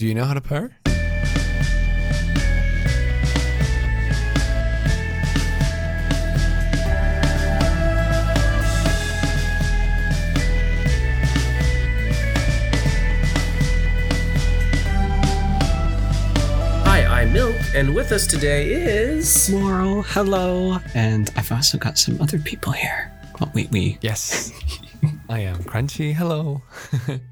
Do you know how to purr? Hi, I'm Milk, and with us today is. Moral, hello. And I've also got some other people here. Well, we, we, Yes. I am Crunchy. Hello.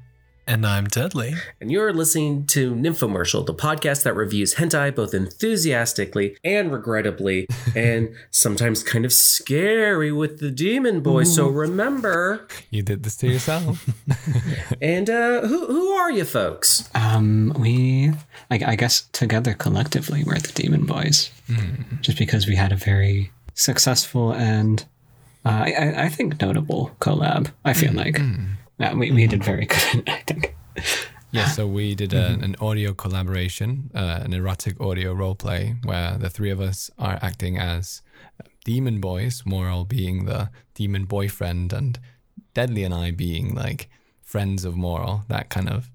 And I'm Deadly. And you're listening to Nymphomercial, the podcast that reviews hentai both enthusiastically and regrettably, and sometimes kind of scary with the demon boy. So remember. You did this to yourself. And uh, who, who are you folks? um, we, I, I guess together collectively, we're the Demon Boys. Just because we had a very successful and uh, I, I- I think notable collab, I feel like. Yeah, we, we did very good, I think. yeah, so we did a, an audio collaboration, uh, an erotic audio role play where the three of us are acting as demon boys, Moral being the demon boyfriend, and Deadly and I being like friends of Moral, that kind of,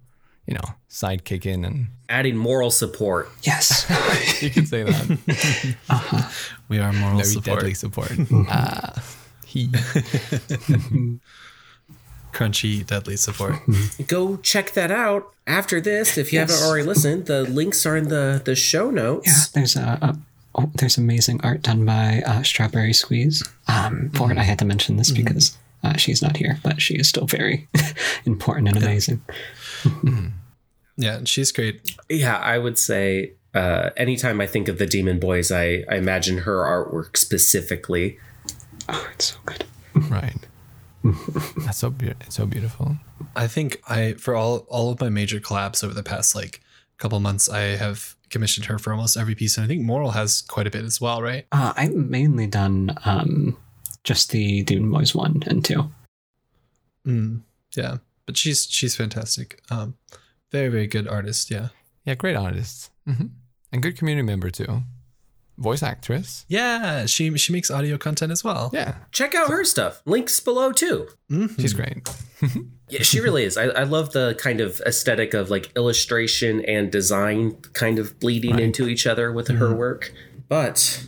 you know, sidekick in and Adding moral support. Yes. you could say that. We are moral Very support. deadly support. Ah, he. Crunchy, deadly support. Go check that out after this. If you Yes. haven't already listened, the links are in the, the show notes. Yeah, there's a, a oh, there's amazing art done by uh, Strawberry Squeeze. Um, for it, I had to mention this because uh, she's not here, but she is still very important and amazing. yeah, she's great. Yeah, I would say uh, anytime I think of the Demon Boys, I, I imagine her artwork specifically. Oh, it's so good. Right. That's so be- it's so beautiful. I think I for all all of my major collabs over the past like couple months, I have commissioned her for almost every piece, and I think Moral has quite a bit as well, right? Uh, I've mainly done um, just the Demon Boys one and two. Mm, yeah, but she's she's fantastic. Um, very very good artist. Yeah. Yeah, great artists. hmm And good community member too. Voice actress. Yeah, she she makes audio content as well. Yeah, Check out her stuff. Links below too. Mhm. she's great. Yeah, she really is. I, I love the kind of aesthetic of like illustration and design kind of bleeding into each other with her work. But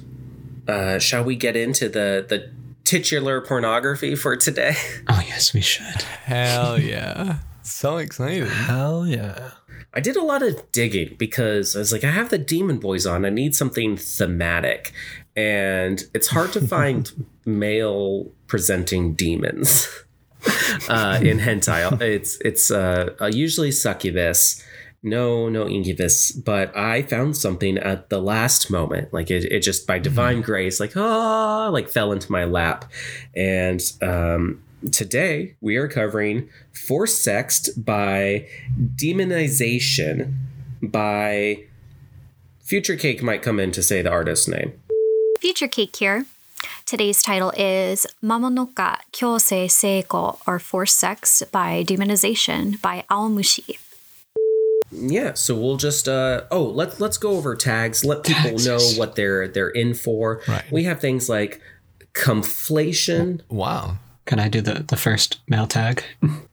uh, shall we get into the the titular pornography for today? Oh yes, we should. Hell yeah. So excited. Hell yeah. I did a lot of digging because I was like, I have the Demon Boys on. I need something thematic. And it's hard to find male presenting demons uh, in hentai. It's it's uh, uh, usually succubus. No, no incubus, but I found something at the last moment. Like it, it just by divine grace, like ah, like fell into my lap. And um, today we are covering Force Sexed by Demonization by Future Cake might come in to say the artist's name. Future Cake here. Today's title is Mamonoka Kyosei Seiko or Forced Sex by Demonization by Aomushi. Yeah, so we'll just uh oh let's let's go over tags. Let people know what they're they're in for. Right. We have things like conflation. Wow. Can I do the the first male tag?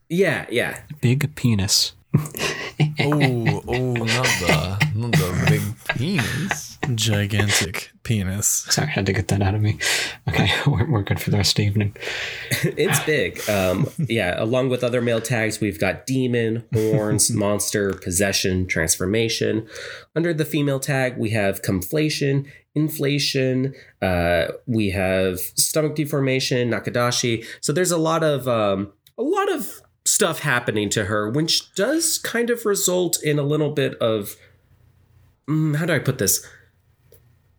Yeah, yeah. Big penis. Oh, oh, not the not the big penis. Gigantic penis. Sorry, I had to get that out of me. Okay, we're, we're good for the rest of the evening. It's big. Um yeah, along with other male tags, we've got demon, horns, monster, possession, transformation. Under the female tag, we have conflation, inflation, uh, we have stomach deformation, nakadashi. So there's a lot of um a lot of stuff happening to her, which does kind of result in a little bit of mm, how do I put this?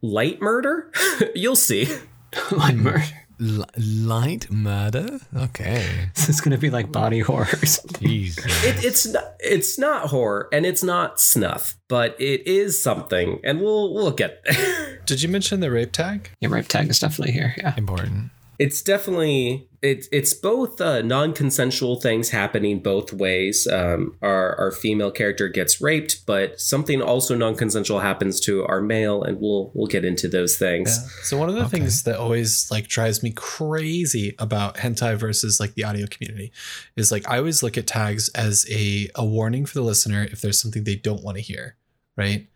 Light murder? You'll see. like murder. L- light murder. Okay. This is gonna be like body horror. or something. Jesus. It, it's not it's not horror and it's not snuff, but it is something, and we'll we'll get there. Did you mention the rape tag? Yeah, rape tag is definitely here. Yeah. Important. it's definitely it, it's both uh, non-consensual things happening both ways. Um, our our female character gets raped, but something also non-consensual happens to our male, and we'll we'll get into those things. Yeah. So one of the things that always like drives me crazy about hentai versus like the audio community is like I always look at tags as a a warning for the listener if there's something they don't want to hear, right?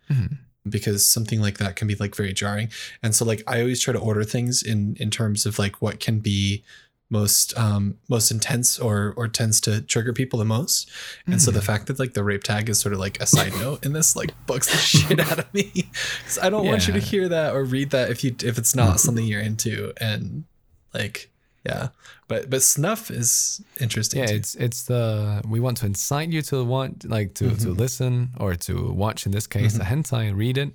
Because something like that can be like very jarring. And so like I always try to order things in in terms of like what can be most um most intense or or tends to trigger people the most and so the mm-hmm. fact that like the rape tag is sort of like a side note in this like bugs the shit out of me because i don't want you to hear that or read that if you if it's not something mm-hmm. you're into and like yeah but but snuff is interesting Yeah, too. it's it's the we want to incite you to want like to to mm-hmm. listen or to watch in this case the hentai and read it.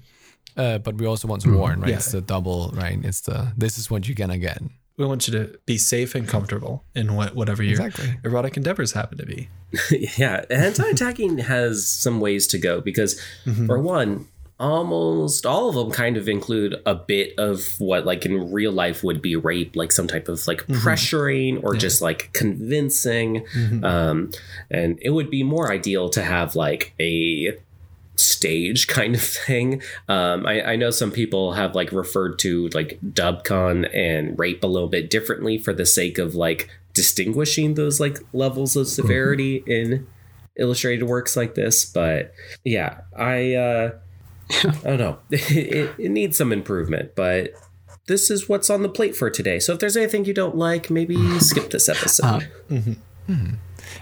Uh, but we also want to warn, right? Yeah. It's the double, right? It's the this is what you're gonna get. We want you to be safe and comfortable in what whatever your Exactly. erotic endeavors happen to be. Yeah, hentai tagging has some ways to go because, mm-hmm. for one, almost all of them kind of include a bit of what, like in real life, would be rape, like some type of like mm-hmm. pressuring or just like convincing. Mm-hmm. Um, and it would be more ideal to have like a stage kind of thing. Um, I, I know some people have like referred to like dubcon and rape a little bit differently for the sake of like distinguishing those like levels of severity in illustrated works like this. But yeah, I uh, I don't know. it, it needs some improvement, but. This is what's on the plate for today. So if there's anything you don't like, maybe skip this episode.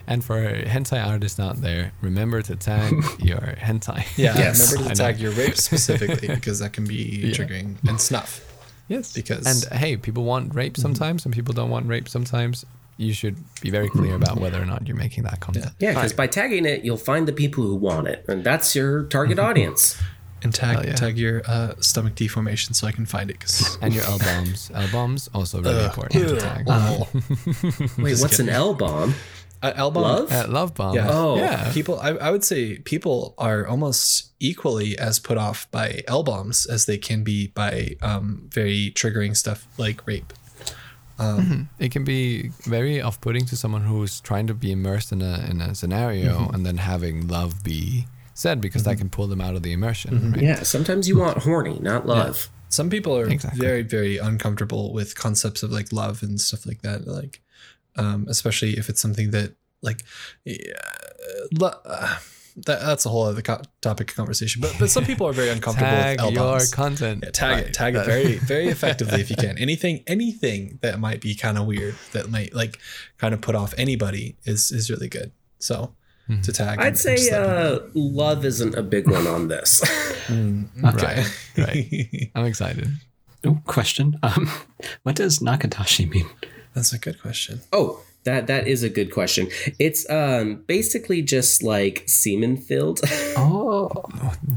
And for hentai artists out there, remember to tag your hentai. yeah Yes. remember to tag your rape specifically because that can be triggering and snuff Yes. Because- and hey, people want rape sometimes, and people don't want rape sometimes. You should be very clear about whether or not you're making that content. Yeah, because by tagging it, you'll find the people who want it, and that's your target audience. and tag Hell yeah. tag your uh, stomach deformation so I can find it. Cause And your L bombs. L bombs also really important to tag. Wait, what's an L bomb? Uh, album, Love? Uh, love bomb. yeah, Oh. yeah. people. I, I would say people are almost equally as put off by L bombs as they can be by um, very triggering stuff like rape. It can be very off-putting to someone who's trying to be immersed in a in a scenario and then having love be said because that can pull them out of the immersion. Right? Yeah, sometimes you want horny, not love. Some people are Exactly. very very uncomfortable with concepts of like love and stuff like that. Like, um, especially if it's something that like, yeah, uh, that that's a whole other co- topic of conversation. But but some people are very uncomfortable Tag with L your content. Yeah, tag Right. it, tag it very, very effectively if you can. Anything, anything that might be kind of weird, that might like kind of put off anybody, is is really good. So to tag, I'd and say just let them uh, love isn't a big one on this. know. Right. Right. I'm excited. Oh, question. Um, what does Nakadashi mean? That's a good question. oh, that that is a good question. It's um basically just like semen filled, Oh,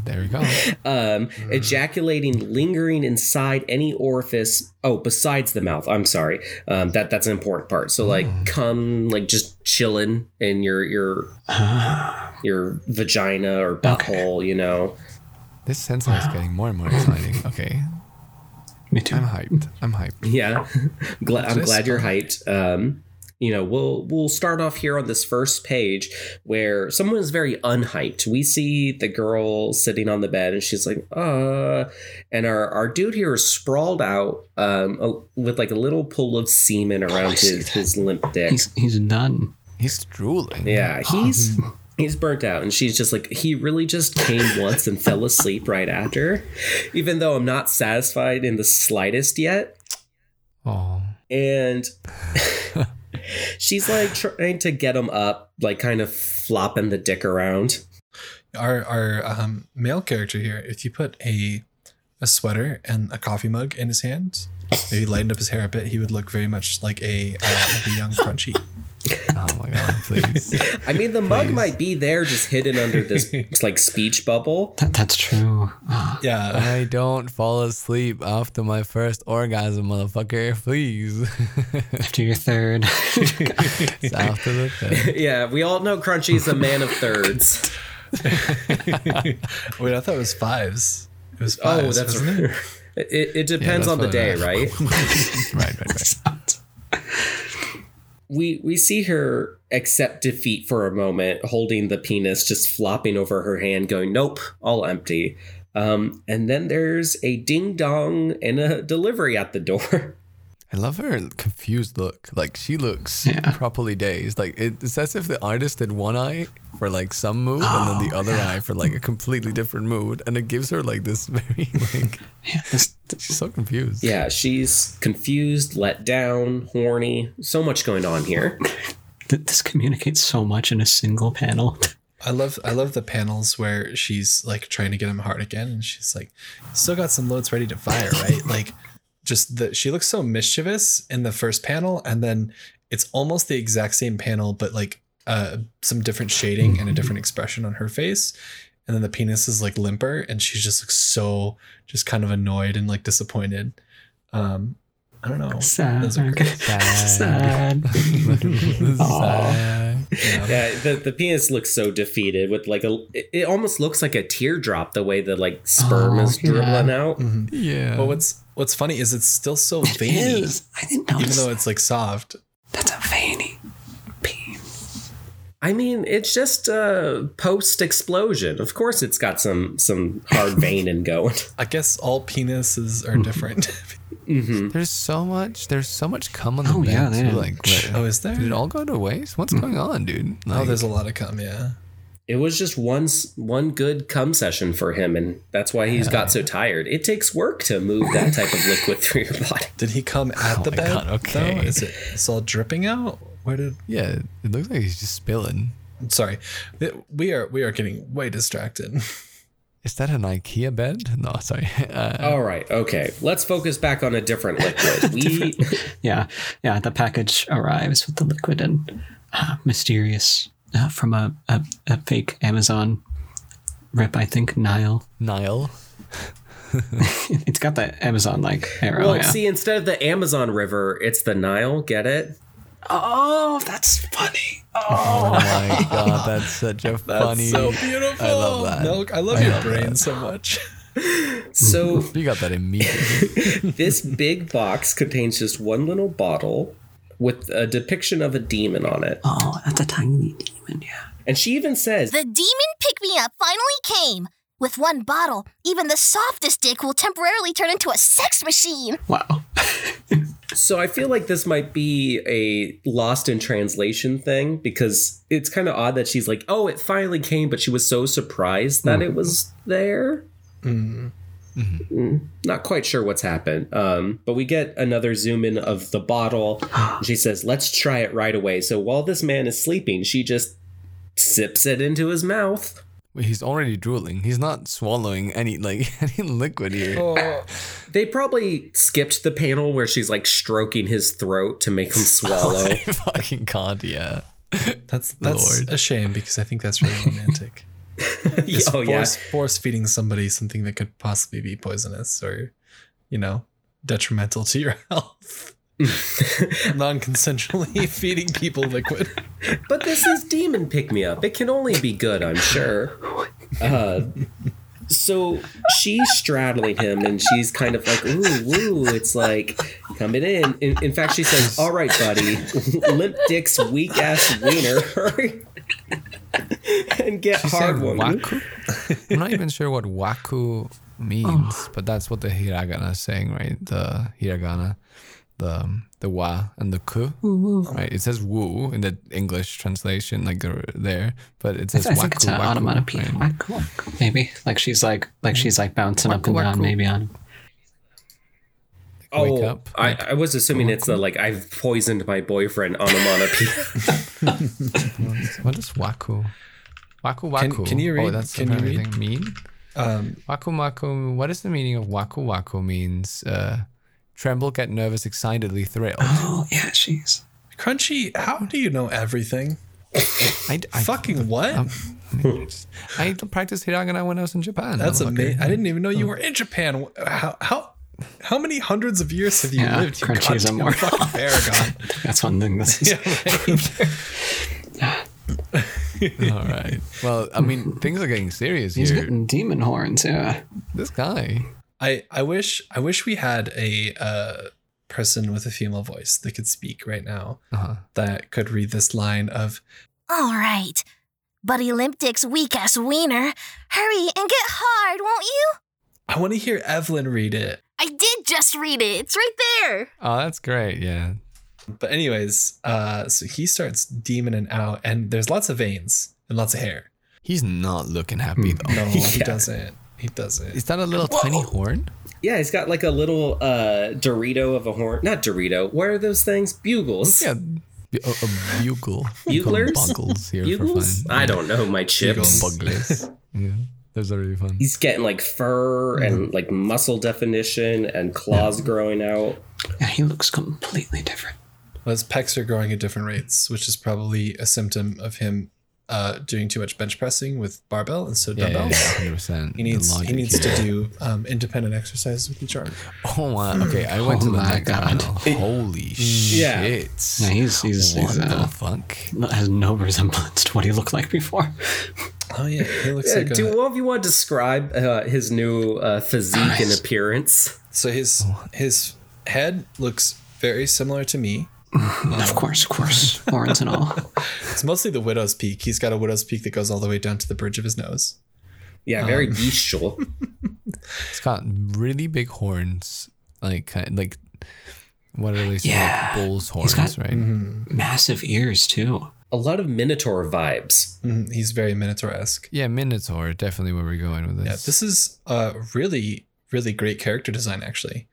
There we go. um, ejaculating, lingering inside any orifice. Oh, besides the mouth. I'm sorry. Um, that that's an important part. So like, come like just chilling in your your your vagina or butthole. You know. This sensor is getting more and more exciting. Okay. Me too. I'm hyped. I'm hyped. Yeah, glad, I'm glad you're hyped. Um, you know, we'll we'll start off here on this first page where someone is very unhyped. We see the girl sitting on the bed, and she's like, "Uh," and our our dude here is sprawled out, um, a- with like a little pool of semen around I see his his limp dick. He's he's done. He's drooling. Yeah, he's he's burnt out, and she's just like he really just came once and fell asleep right after. Even though I'm not satisfied in the slightest yet, Oh. and she's like trying to get him up, like kind of flopping the dick around. Our our um, male character here, if you put a a sweater and a coffee mug in his hand, maybe lightened up his hair a bit, he would look very much like a uh, like a young crunchy. Oh my god, please. I mean, the mug might be there, just hidden under this like speech bubble. That, that's true. Ah, Yeah, I don't fall asleep after my first orgasm, motherfucker. Please. after your third. it's after the third. yeah, we all know Crunchy's a man of thirds. wait, I thought it was fives. It was Oh, fives. that's wasn't it? It, it depends that's on the day, I- right? right, right, right. We we see her accept defeat for a moment, holding the penis just flopping over her hand, going, "Nope, all empty." Um, and then there's a ding dong and a delivery at the door. I love her confused look. Like she looks Yeah. properly dazed. Like it's as if the artist did one eye for like some mood and then the other eye for like a completely different mood, and it gives her like this very like Yeah, this, she's so confused. yeah, she's confused, let down, horny. So much going on here. this communicates so much in a single panel. I love I love the panels where she's like trying to get him hard again, and she's like, still got some loads ready to fire, right? like, just the she looks so mischievous in the first panel, and then it's almost the exact same panel, but like uh some different shading and a different expression on her face. And then the penis is like limper, and she's just looks so just kind of annoyed and like disappointed. Um, I don't know. Sad. Those are great. Sad. Sad. Yeah, the, the penis looks so defeated with like a it, it almost looks like a teardrop the way the like sperm Oh, is yeah. dribbling out. Yeah. But what's what's funny is it's still so It veiny, is. I didn't know even though it's like soft. That's a veiny peen. I mean, it's just a post explosion. Of course, it's got some some hard veining going. I guess all penises are different. Mm-hmm. There's so much. There's so much cum on the Oh, bed. yeah, they too, didn't- like, what- oh, is there? did it all go to waste? What's hmm. going on, dude? oh, there's a lot of cum. Yeah. It was just one one good cum session for him, and that's why he's got so tired. It takes work to move that type of liquid through your body. Did he come at oh the bed? God, okay. Though? Is it it's all dripping out? Where did? yeah, it looks like he's just spilling. Sorry, we are we are getting way distracted. Is that an IKEA bed? No, sorry. Uh, All right, okay. Let's focus back on a different liquid. We Yeah, yeah. The package arrives with the liquid and uh, mysterious uh, from a, a a fake Amazon rip. I think Nile. Nile. It's got the Amazon like arrow. well yeah. see instead of the Amazon River, it's the Nile. Get it? Oh, that's funny. Oh. oh my god, that's such a funny. so beautiful. I love that. Milk, I love I your love brain that. so much. So You got that immediately. this big box contains just one little bottle with a depiction of a demon on it, Oh, that's a tiny demon. Yeah. and she even says, The demon pick me up finally came. With one bottle, even the softest dick will temporarily turn into a sex machine. Wow. So I feel like this might be a lost in translation thing because it's kind of odd that she's like, "Oh, it finally came," but she was so surprised that it was there. Mm, Not quite sure what's happened. Um, but we get another zoom in of the bottle. she says, "Let's try it right away." So while this man is sleeping, she just sips it into his mouth. Wait, he's already drooling. He's not swallowing any like any liquid here. Oh, They probably skipped the panel where she's like stroking his throat to make him oh swallow. I fucking can't. Yeah. that's that's Lord. a shame because I think that's really romantic. oh yeah. force, force feeding somebody something that could possibly be poisonous or, you know, detrimental to your health. Non-consensually feeding people liquid. But this is demon pick me up. It can only be good, I'm sure. Uh, so she's straddling him and she's kind of like, ooh, woo. It's like coming in. In, in fact, she says, all right, buddy, limp dick's weak ass wiener. Hurry and get She hard said one. waku. I'm not even sure what waku means, but that's what the hiragana is saying, right? The hiragana, the the wa and the ku, right? It says woo in the English translation, like there, there but it I, says I waku. it's an waku, onomatopoeia. right? Waku, waku. Maybe like she's like like she's like bouncing up Waku, and down. Maybe on. Oh, Wake up, I, like- I was assuming it's the like I've poisoned my boyfriend onomatopoeia. What is waku? Waku Can- waku. can you Oh, read- that's can you apparently read? mean. Um, Waku waku. What is the meaning of waku waku? Means uh, tremble, get nervous, excitedly thrilled. Oh yeah, she's. Crunchy, how do you know everything? I, I, Fucking what? um, I practiced hiragana when I was in Japan. That's motherfucker. amazing. I didn't even know you were in Japan. How how how many hundreds of years have you Yeah, lived? You Crunchy is more- fucking paragon. That's one thing. That's yeah, right. All right. Well, I mean, things are getting serious he's here. He's getting demon horns. Yeah. This guy. I I wish I wish we had a uh person with a female voice that could speak right now Uh-huh. that could read this line of All right. Buddy Limp Dick's weak ass wiener. Hurry and get hard, won't you? I want to hear Evelyn read it. I did just read it. It's right there. Oh, that's great. Yeah. But anyways, uh, so he starts demoning out, and there's lots of veins and lots of hair. He's not looking happy though. No, he doesn't. He doesn't. Is that a little tiny horn? Yeah, he's got like a little uh Dorito of a horn. Not Dorito. What are those things? Bugles. Yeah. bu- A, a bugle. Buglers? Bugles here Bugles? for fun. I don't know. My chips. Buglers. yeah. Those are really fun. He's getting like fur and like muscle definition and claws growing out. Yeah, he looks completely different. Well, his pecs are growing at different rates, which is probably a symptom of him uh, doing too much bench pressing with barbell instead of Yeah, yeah, dumbbells. yeah, hundred percent. He needs he needs to do um, independent exercises with each arm. Oh my. Okay, I went Oh to the my next God. panel. Holy Yeah. shit! Yeah, he's he's, what he's the uh, fuck? has no resemblance to what he looked like before. Oh yeah, he looks Yeah, like do a, one of you want to describe uh, his new uh, physique and appearance? so his his head looks very similar to me. of course, of course, horns and all. It's mostly the widow's peak. He's got a widow's peak that goes all the way down to the bridge of his nose. Yeah, very bestial. It's got really big horns, like like what are they? Yeah. like bull's He's horns, got- right? Massive ears too. a lot of Minotaur vibes. Mhm, He's very Minotaur-esque. Yeah, Minotaur. Definitely where we're going with this. Yeah, this is a really really great character design actually.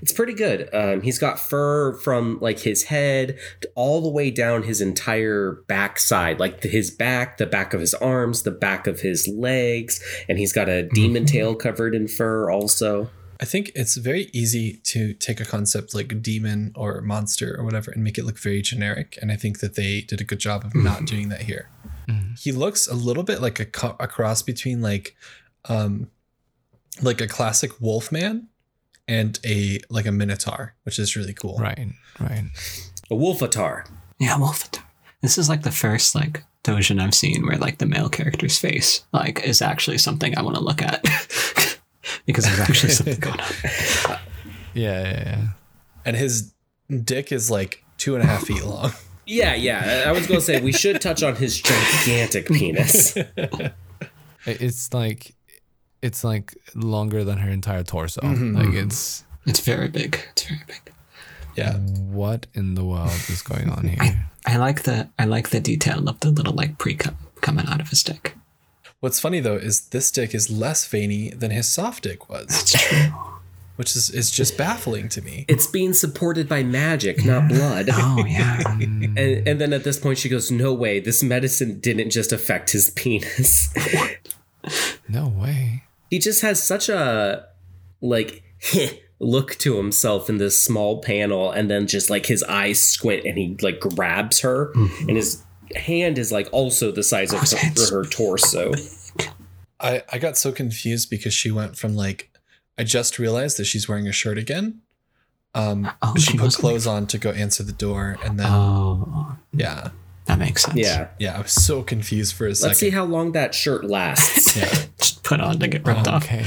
It's pretty good. Um, he's got fur from like his head all the way down his entire backside, like the- his back, the back of his arms, the back of his legs, and he's got a demon tail covered in fur also. I think it's very easy to take a concept like demon or monster or whatever and make it look very generic. And I think that they did a good job of not doing that here. He looks a little bit like a, co- a cross between like, um, like a classic Wolfman and a like a Minotaur, which is really cool. Right, right. A wolfatar. Yeah, Wolf. This is like the first like Dojin I've seen where like the male character's face like is actually something I want to look at because there's actually something going on. Yeah, yeah, yeah. And his dick is like two and a half feet long. Yeah, yeah. I was going to say we should touch on his gigantic penis. It's like it's like longer than her entire torso. Mm-hmm. Like mm-hmm. it's It's very big. It's very big. Yeah. what in the world is going on here? I like the I like the detail of the little like pre cum coming out of his dick. What's funny though is this dick is less veiny than his soft dick was, It's true. which is, is just baffling to me. It's being supported by magic, not blood. Oh yeah. And, and then at this point, she goes, No way, this medicine didn't just affect his penis. No way. He just has such a, like, look to himself in this small panel, and then just like his eyes squint and he like grabs her, and his hand is like also the size of his her, her torso. I, I got so confused because she went from like I just realized that she's wearing a shirt again. Um Oh, she she put wasn't. clothes on to go answer the door and then Oh, yeah. That makes sense. Yeah. Yeah, I was so confused for a second. Let's see how long that shirt lasts. Just put on to get ripped off. Okay.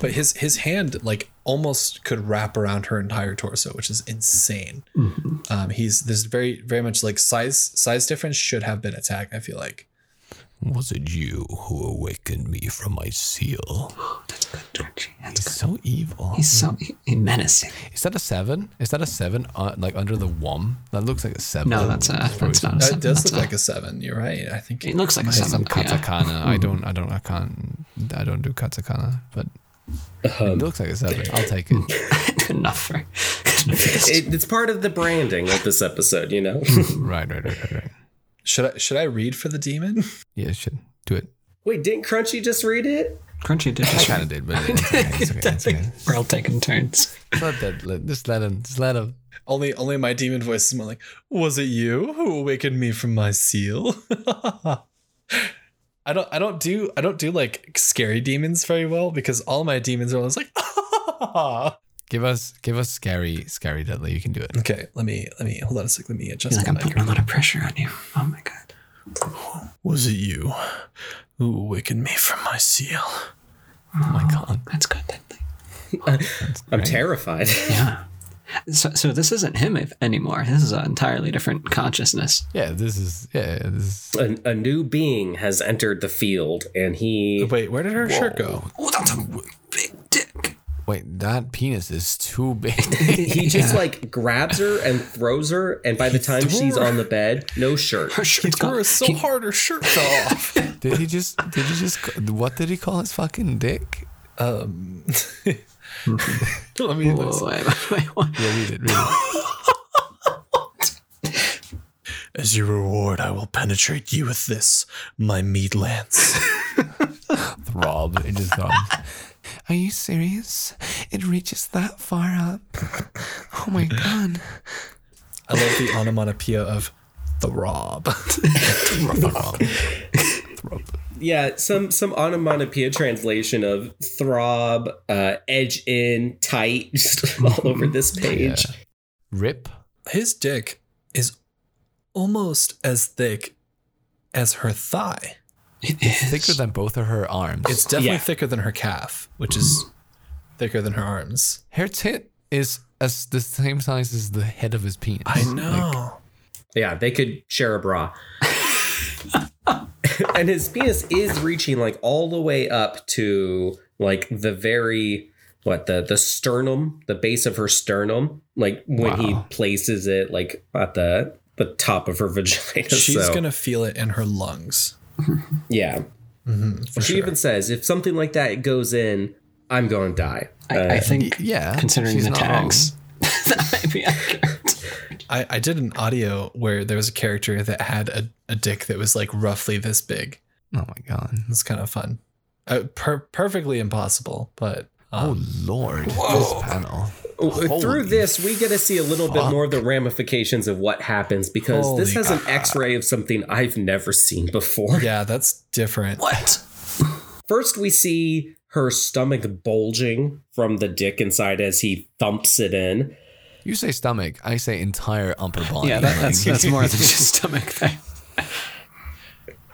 but his his hand like almost could wrap around her entire torso, which is insane. Um he's there's very very much like size size difference should have been a tag, I feel like. Was it you who awakened me from my seal? That's good, Georgie. That's He's good. so evil. He's so he, menacing. Is that a seven? Is that a seven? Uh, like under the wom? That looks like a seven. No, that's a It's probably that's not a That seven. does that's look a- like a seven. You're right. I think It looks like a It's some seven. yeah. katakana. I don't. I don't. I can't. I don't do katakana. But it looks like a seven. I'll take it. good enough for. Good enough for this. It, it's part of the branding of this episode, you know? right. Right. Right. Right. Right. Should I should I read for the demon? Yeah. Should do it. Wait, didn't Crunchy just read it? Crunchy did I just kind of did, but it's okay. It's okay. It's okay. We're all taking turns. Just let that. Let, just let him. Just let him. Only only my demon voice is more like, was it you who awakened me from my seal? I don't I don't do I don't do like scary demons very well because all my demons are always like ah! Give us. Give us scary. Scary deadly. You can do it. Okay, let me let me hold on a sec, let me adjust feel like I'm putting a lot of pressure on you. Oh my god. Was it you who awakened me from my seal? Oh my god. That's good. That thing. I'm terrified. Yeah. So, so this isn't him anymore. This is an entirely different consciousness. Yeah, this is yeah, this is A, a new being has entered the field, and he Wait, where did her shirt go? Oh, that's a big dick. Wait, that penis is too big. he just like grabs her and throws her, and by the time she's on the bed, no shirt. Her He shirt's threw gone. her so hard her shirt fell off. did he just did he just what did he call his fucking dick? Um, let me Whoa, wait, wait, wait. Yeah, read it, read it. As your reward, I will penetrate you with this, my meat lance. Throb. It just throbs. Are you serious? It reaches that far up. Oh my god. I love the onomatopoeia of throb. Throb. Yeah, some some onomatopoeia translation of throb, uh, edge in, tight, just all over this page. Rip. His dick is almost as thick as her thigh. It is. Thicker than both of her arms. It's definitely Yeah. thicker than her calf, which is thicker than her arms. her tit is as the same size as the head of his penis. I know. Yeah, they could share a bra. and his penis is reaching like all the way up to like the very what the the sternum, the base of her sternum, like when he places it like at the the top of her vagina. She's so, gonna feel it in her lungs. Yeah. Mm-hmm, she sure. even says if something like that goes in, I'm going to die. I, I Uh, think, yeah, considering she's the not tags, that might be accurate. I, I did an audio where there was a character that had a, a dick that was like roughly this big. Oh my god. It's kind of fun. Uh, per- perfectly impossible, but Oh um, lord. This panel. Through this, we get to see a little bit more of the ramifications of what happens because this Holy has an x ray of something I've never seen before. yeah, that's different. What? First, we see her stomach bulging from the dick inside as he thumps it in. You say stomach, I say entire upper body. Yeah, that, that's Like, that's more than just stomach thing.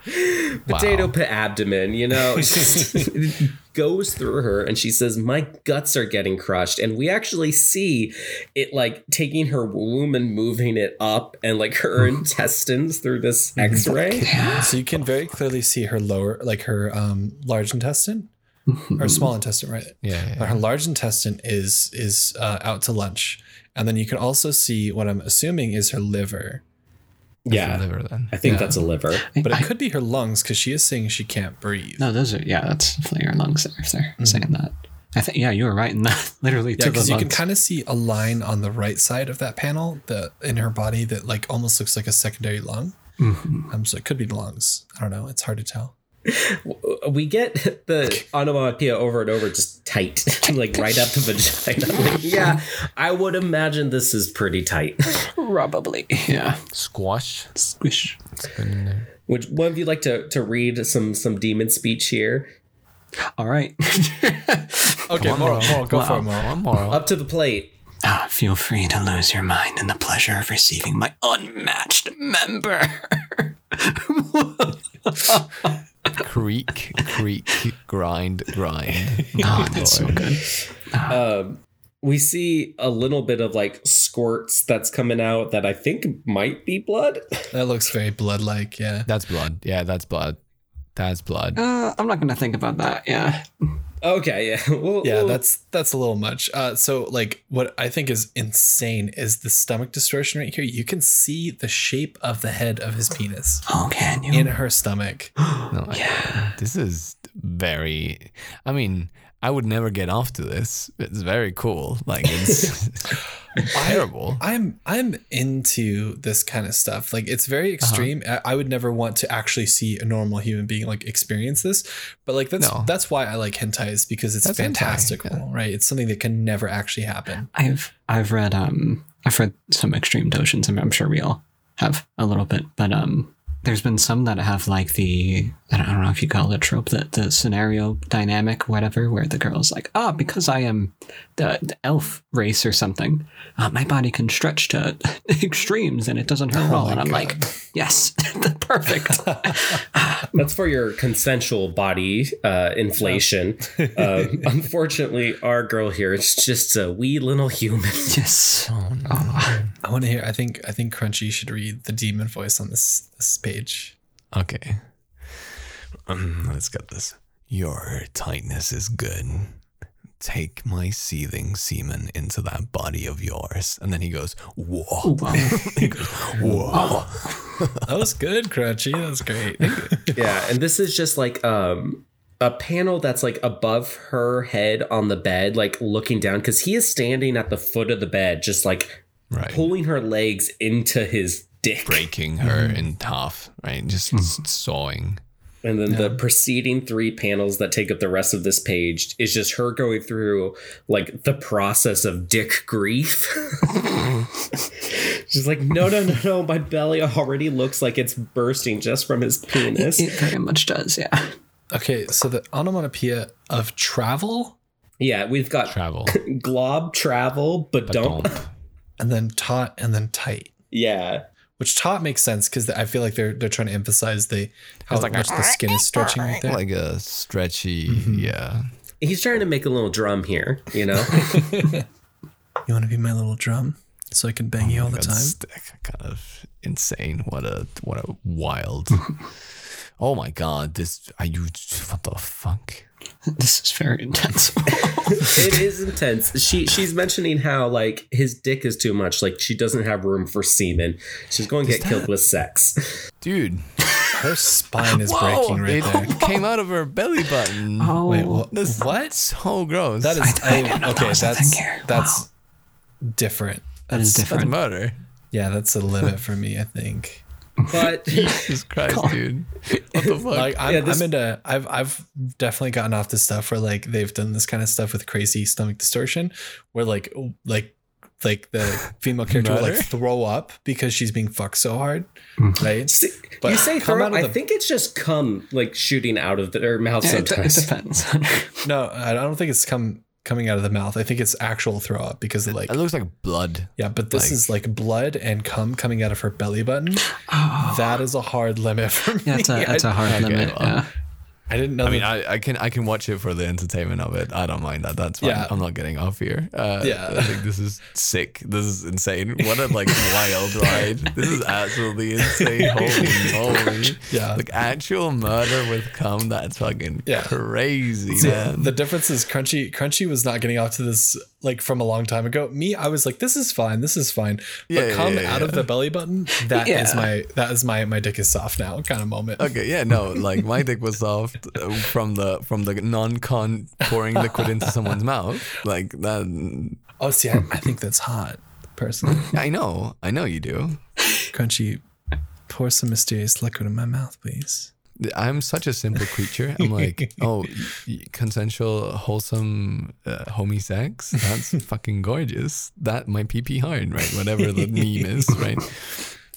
Potato Wow. pit abdomen, you know, just goes through her and she says, My guts are getting crushed. And we actually see it like taking her womb and moving it up and like her intestines through this x ray. So you can very clearly see her lower, like her um, large intestine or small intestine, right? Yeah, yeah, But her large intestine is is uh, out to lunch, and then you can also see what I'm assuming is her liver, Yeah. liver then. I think Yeah. that's a liver. but I- it could be her lungs because she is saying she can't breathe. No, those are yeah. That's definitely your lungs there. If they're saying that, I think yeah, you were right in that. Literally Yeah, the because you can kind of see a line on the right side of that panel that in her body that like almost looks like a secondary lung. Um, so it could be the lungs. I don't know. It's hard to tell. We get the onomatopoeia over and over, just tight, like right up the vagina. Like, yeah, I would imagine this is pretty tight. probably yeah. Squash. Squish. It's been in there. Would one of you like to to read some some demon speech here? All right. Okay, moral, moral, go for Wow. it, moral. One more. Up to the plate. Ah, feel free to lose your mind in the pleasure of receiving my unmatched member. Creak, creak, grind, grind. oh, that's so good. Um, we see a little bit of like squirts that's coming out that I think might be blood. That looks very blood-like. Yeah. That's blood. Yeah, that's blood. That's blood. Uh, I'm not gonna think about that. Yeah. Okay, yeah, We'll- Yeah, we'll- that's that's a little much. Uh, so like what I think is insane is the stomach distortion right here. You can see the shape of the head of his penis Oh, can you? in her stomach. No, I- this is very. I mean, I would never get off to this. It's very cool. Like it's terrible. I'm I'm into this kind of stuff. Like it's very extreme. I, I would never want to actually see a normal human being like experience this. But like that's No. that's why I like hentai is because it's That's hentai, fantastical, yeah. right? It's something that can never actually happen. I've I've read um I've read some extreme dojins. and I'm sure we all have a little bit, but um there's been some that have like the I don't, I don't know if you call it a trope the, the scenario dynamic whatever where the girl's like oh because I am the, the elf race or something uh, my body can stretch to extremes and it doesn't hurt at all and I'm like yes perfect That's for your consensual body uh, inflation. um, unfortunately, our girl here is just a wee little human. yes I want to hear. I think I think Crunchy should read the demon voice on this this page. Okay. Let's get this. Your tightness is good. Take my seething semen into that body of yours. And then he goes, Whoa. wow he goes, Whoa. That was good, Crunchy. That was great. Yeah, and this is just like um, a panel that's like above her head on the bed, like looking down, because he is standing at the foot of the bed, just like Right. pulling her legs into his dick. Breaking her in half, right? Just s- sawing. And then the preceding three panels that take up the rest of this page is just her going through like the process of dick grief. She's like, no, no, no, no. My belly already looks like it's bursting just from his penis. it very much does yeah Okay, so the onomatopoeia of travel Yeah, we've got Travel. glob travel, but don't. and then taut and then tight. Yeah. Which top makes sense because I feel like they're they're trying to emphasize the how It's like a- much the skin is stretching right there. like a stretchy, mm-hmm. yeah. He's trying to make a little drum here, you know? you want to be my little drum so I can bang you oh all the time? That's kind of insane. What a what a wild. oh my god! This are you? What the fuck? this is very intense it is intense. She she's mentioning how like his dick is too much. Like she doesn't have room for semen. She's going to get killed with sex. Dude, Her spine is breaking right it there. came out of her belly button. oh Wait, wha- That's what? so gross. That is I didn't know okay. was a That's thing here. that's different. that is that's different murder. Yeah, that's a limit for me. I think. But Jesus Christ, dude. What the fuck? Like I'm, Yeah, this- I'm into. I've I've definitely gotten off this stuff where like they've done this kind of stuff with crazy stomach distortion, where like like like the female character will like throw up because she's being fucked so hard, mm. right? see, But you say come throw, out of I the- think it's just cum like shooting out of the, their mouth Yeah, it, it sometimes. depends No, I don't think it's come coming out of the mouth. I think it's actual throw up because of like it looks like blood. yeah, but this like- is like blood and cum coming out of her belly button. Oh. That is a hard limit for me. yeah it's a, it's a hard Okay, limit well. yeah I didn't know. I mean, I, I can I can watch it for the entertainment of it. I don't mind that. That's fine. Yeah. I'm not getting off here. Uh, Yeah. I think this is sick. This is insane. What a like wild ride. This is absolutely insane. Holy moly. Yeah. Like actual murder with cum. That's fucking Yeah. crazy, See, man. the difference is Crunchy. Crunchy was not getting off to this like from a long time ago. Me, I was like, this is fine, this is fine. But Yeah, come yeah, out of the belly button, that is Yeah. my that is my my dick is soft now kind of moment. Okay, yeah, no, like my dick was soft uh, from the from the non-con pouring liquid into someone's mouth, like that. Oh, see, I, I think that's hot. Personally, I know, I know you do. Crunchy, pour some mysterious liquid in my mouth, please. I'm such a simple creature. I'm like, oh, consensual, wholesome, uh, homie sex. That's fucking gorgeous. That might pee pee hard, right? Whatever the meme is, right?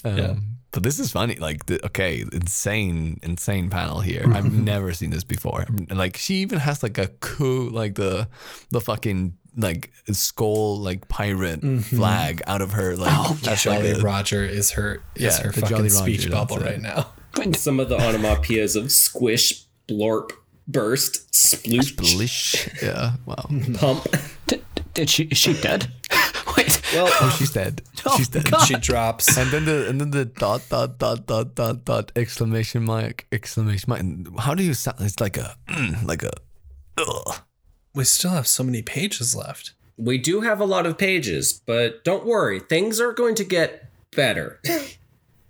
Um, Yeah. But this is funny. Like, the, okay, insane, insane panel here. I've never seen this before. Like, she even has like a coup, like the the fucking like skull, like pirate flag out of her. Like, that's like Jolly a- Roger is her is Yeah, her the fucking Jolly speech Roger, bubble right now. Some of the onomatopoeias of squish, blorp, burst, sploosh, Splish. Yeah. Wow. pump. did, did she is she dead wait Well, Oh, she's dead. Oh, she's dead. She drops. And then the and then the dot dot dot dot dot dot exclamation mark exclamation mark. And How do you sound? It's like a like a. Ugh. We still have so many pages left. we do have a lot of pages, but don't worry, things are going to get better.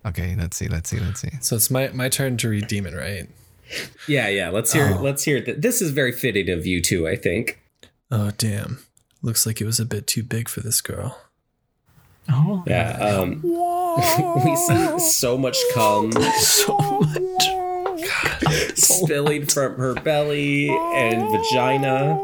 Okay, let's see. Let's see. Let's see. So it's my my turn to read Demon, right? yeah, yeah. Let's hear. Let's hear. Th- this is very fitting of you too. I think. Oh damn! Looks like it was a bit too big for this girl. oh Yeah. Um, we see so much cum so much spilling from her belly and vagina.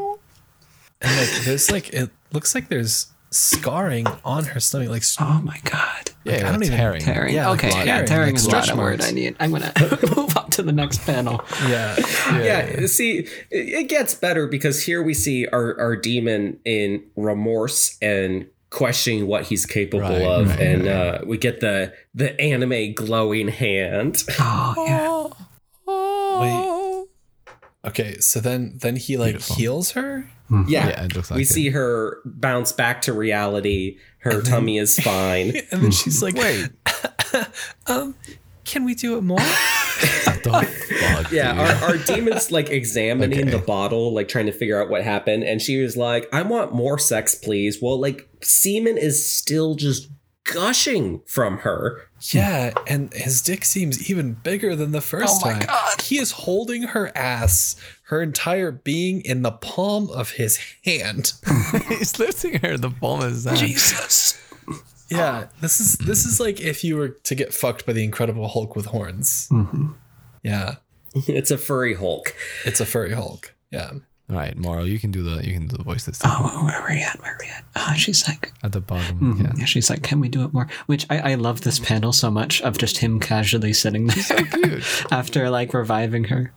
And like there's like it looks like there's scarring on her stomach. Like oh my god Yeah, I don't even tearing. Tearing. Yeah, okay, tearing, yeah, tearing like is not stretch a word. I need. I'm gonna move on to the next panel. Yeah. yeah, see, it it gets better because here we see our, our demon in remorse and questioning what he's capable Right, of, right, and right. Uh, we get the the anime glowing hand. Oh yeah. Wait. Okay, so then then he like Beautiful. heals her. Yeah, Yeah, it looks like we it. see her bounce back to reality. Her And then- tummy is fine. And then she's like, Wait, um, can we do it more? fuck? Yeah, our, our demon's like examining Okay. the bottle, like trying to figure out what happened, and she was like, "I want more sex, please." Well, like semen is still just gushing from her. yeah, and his dick seems even bigger than the first Oh my time. God. He is holding her ass, her entire being in the palm of his hand. He's lifting her in the palm of his hand. Jesus. Yeah, this is this is like if you were to get fucked by the Incredible Hulk with horns. Mm-hmm. Yeah, It's a furry Hulk. it's a furry Hulk. Yeah. All right, Moral, you can do the you can do the voice this time. Oh, where are we at? Where are we at? Uh, she's like, At the bottom, mhm. yeah. She's like, can we do it more? Which I, I love this panel so much of just him casually sitting there Cute. after like reviving her.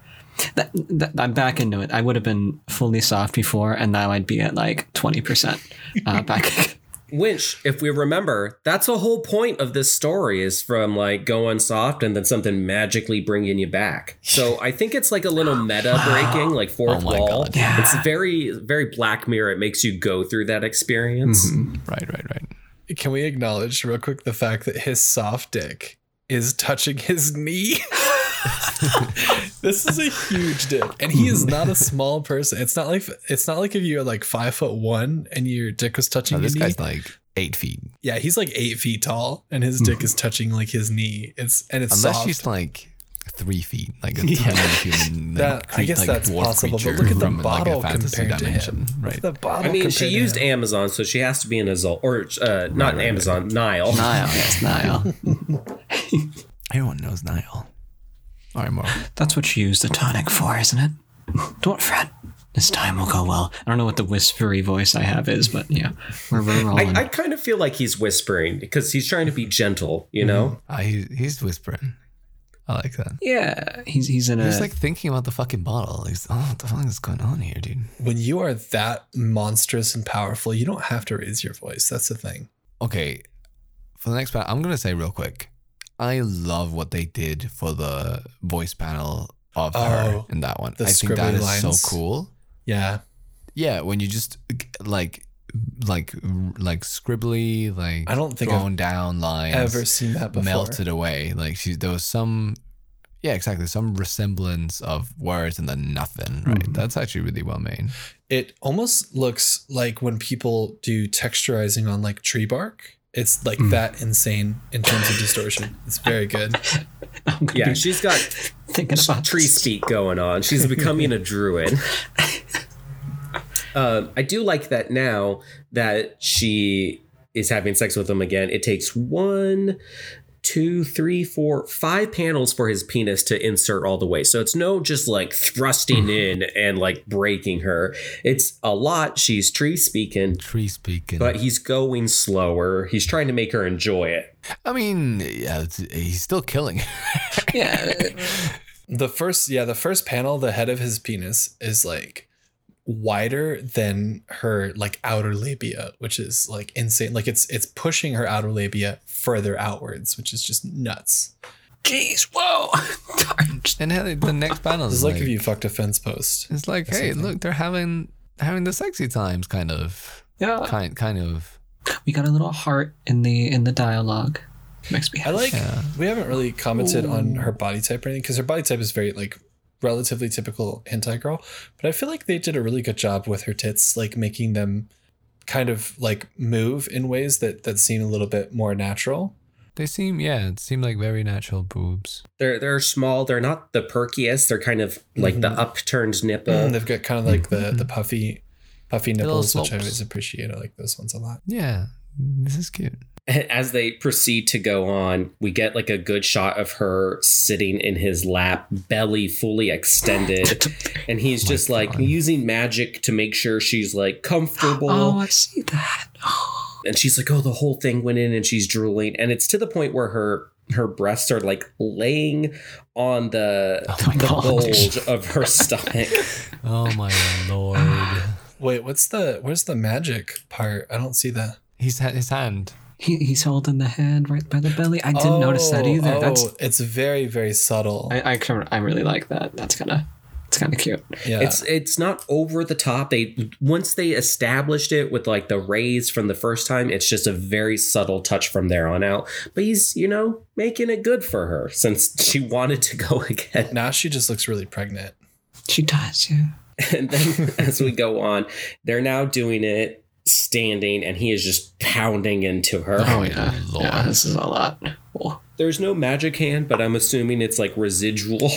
That, that, I'm back into it. I would have been fully soft before, and now I'd be at like twenty percent uh, back. Which, if we remember, that's the whole point of this story is from like going soft and then something magically bringing you back. So I think it's like a little meta breaking, like fourth Oh wall. God. Yeah. It's very, very Black Mirror. It makes you go through that experience. Mm-hmm. Right, right, right. Can we acknowledge real quick the fact that his soft dick is touching his knee? this is a huge dick, and he is not a small person. It's not like it's not like if you're like five foot one and your dick was touching No, your this knee. guy's like eight feet. yeah, he's like eight feet tall, and his dick is touching like his knee. It's and it's Unless soft. she's like three feet, like a tiny human. Like, that I guess like that's possible, but look at the from, like, a bottle fantasy compared to dimension, him. Right. The bottle. I mean, she used. Amazon, so she has to be an Azul or uh, not right, Amazon, Nile. Nile, yes, Niall. Everyone knows Niall. All right, Moral. That's what you use the tonic for, isn't it? Don't fret. This time will go well. I don't know what the whispery voice I have is, but yeah, we're, we're rolling. I, I kind of feel like he's whispering because he's trying to be gentle, you know? Ah, he, he's whispering. I like that. yeah, he's he's in a. He's like thinking about the fucking bottle. He's, oh, what the fuck is going on here, dude? when you are that monstrous and powerful, you don't have to raise your voice. That's the thing. Okay, for the next part, I'm gonna say real quick. I love what they did for the voice panel of her Oh, in that one. I think that is lines. so cool. Yeah. Yeah, when you just like, like, like scribbly, like I don't think I've going down lines, Ever seen that before? melted away. Like she, there was some, yeah, exactly, some resemblance of words and then nothing. Right, Mm-hmm. that's actually really well made. It almost looks like when people do texturizing on like tree bark. It's like that insane in terms of distortion. It's very good. Yeah, be she's got thinking about tree this. speak going on. She's becoming a druid. Uh, I do like that now that she is having sex with him again. It takes one, two, three, four, five panels for his penis to insert all the way. So it's no just like thrusting mm-hmm. in and like breaking her. It's a lot. She's tree speaking, Tree speaking. but he's going slower. He's trying to make her enjoy it. I mean, yeah, it's, he's still killing. Yeah, The first, yeah, the first panel, the head of his penis is like wider than her like outer labia, which is like insane. Like it's it's pushing her outer labia further outwards, which is just nuts. jeez, whoa, and then the next panel It's is like, like, if you fucked a fence post. it's like, hey, something. look, they're having having the sexy times, kind of, yeah. kind kind of. We got a little heart in the in the dialogue. Makes me I like. Yeah. We haven't really commented on her body type or anything because her body type is very like relatively typical hentai girl. But I feel like they did a really good job with her tits, like making them kind of like move in ways that that seem a little bit more natural. They seem, yeah, it seemed like very natural boobs. They're they're small. They're not the perkiest. They're kind of like the mm-hmm. upturned nipple. And they've got kind of like the mm-hmm. the puffy puffy nipples, which I always appreciate. I like those ones a lot. Yeah, this is cute. as they proceed to go on, we get like a good shot of her sitting in his lap, belly fully extended. and he's oh just like God. using magic to make sure she's like comfortable. oh, I see that. Oh, And she's like, "Oh, the whole thing went in," and she's drooling, and it's to the point where her her breasts are like laying on the, oh my the God. bulge of her stomach. Oh my lord. Wait, what's the where's the magic part? I don't see that. He's had his hand. He, he's holding the hand right by the belly. I didn't notice that Oh, either. Oh, That's it's very very subtle. I, I I really like that. That's kind of it's kind of cute. yeah, It's it's not over the top. They once they established it with like the rays from the first time, it's just a very subtle touch from there on out. But he's you know making it good for her since she wanted to go again. now she just looks really pregnant. She does, yeah. And then as we go on, they're now doing it standing, and he is just pounding into her. Oh yeah, Lord. yeah. This is a lot. Oh. There's no magic hand, but I'm assuming it's like residual.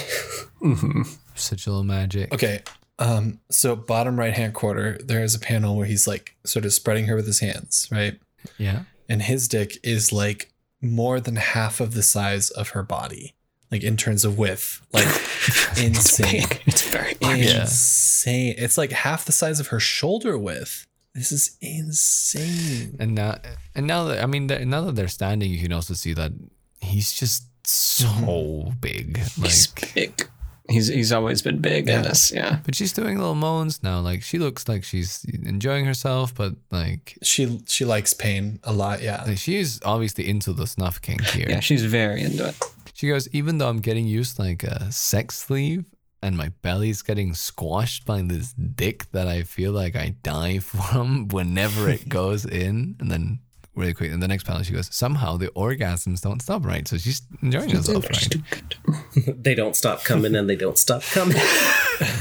Such a little magic. Okay. Um, so bottom right hand quarter, there is a panel where he's like sort of spreading her with his hands, right? Yeah. And his dick is like more than half of the size of her body, like in terms of width, like insane, Big. It's very large. Yeah. insane. It's like half the size of her shoulder width. This is insane. And now, and now that I mean, that- now that they're standing, you can also see that he's just so mm-hmm. big. Like, He's big. He's he's always been big Yeah. in this. Yeah. but she's doing little moans now. Like she looks like she's enjoying herself, but like, She she likes pain a lot. Yeah. like she's obviously into the snuff kink here. Yeah. She's very into it. She goes, even though I'm getting used like a sex sleeve and my belly's getting squashed by this dick that I feel like I die from whenever it goes in. And then really quick, in the next panel, she goes, somehow the orgasms don't stop, right? So she's enjoying herself, right? they don't stop coming, and they don't stop coming.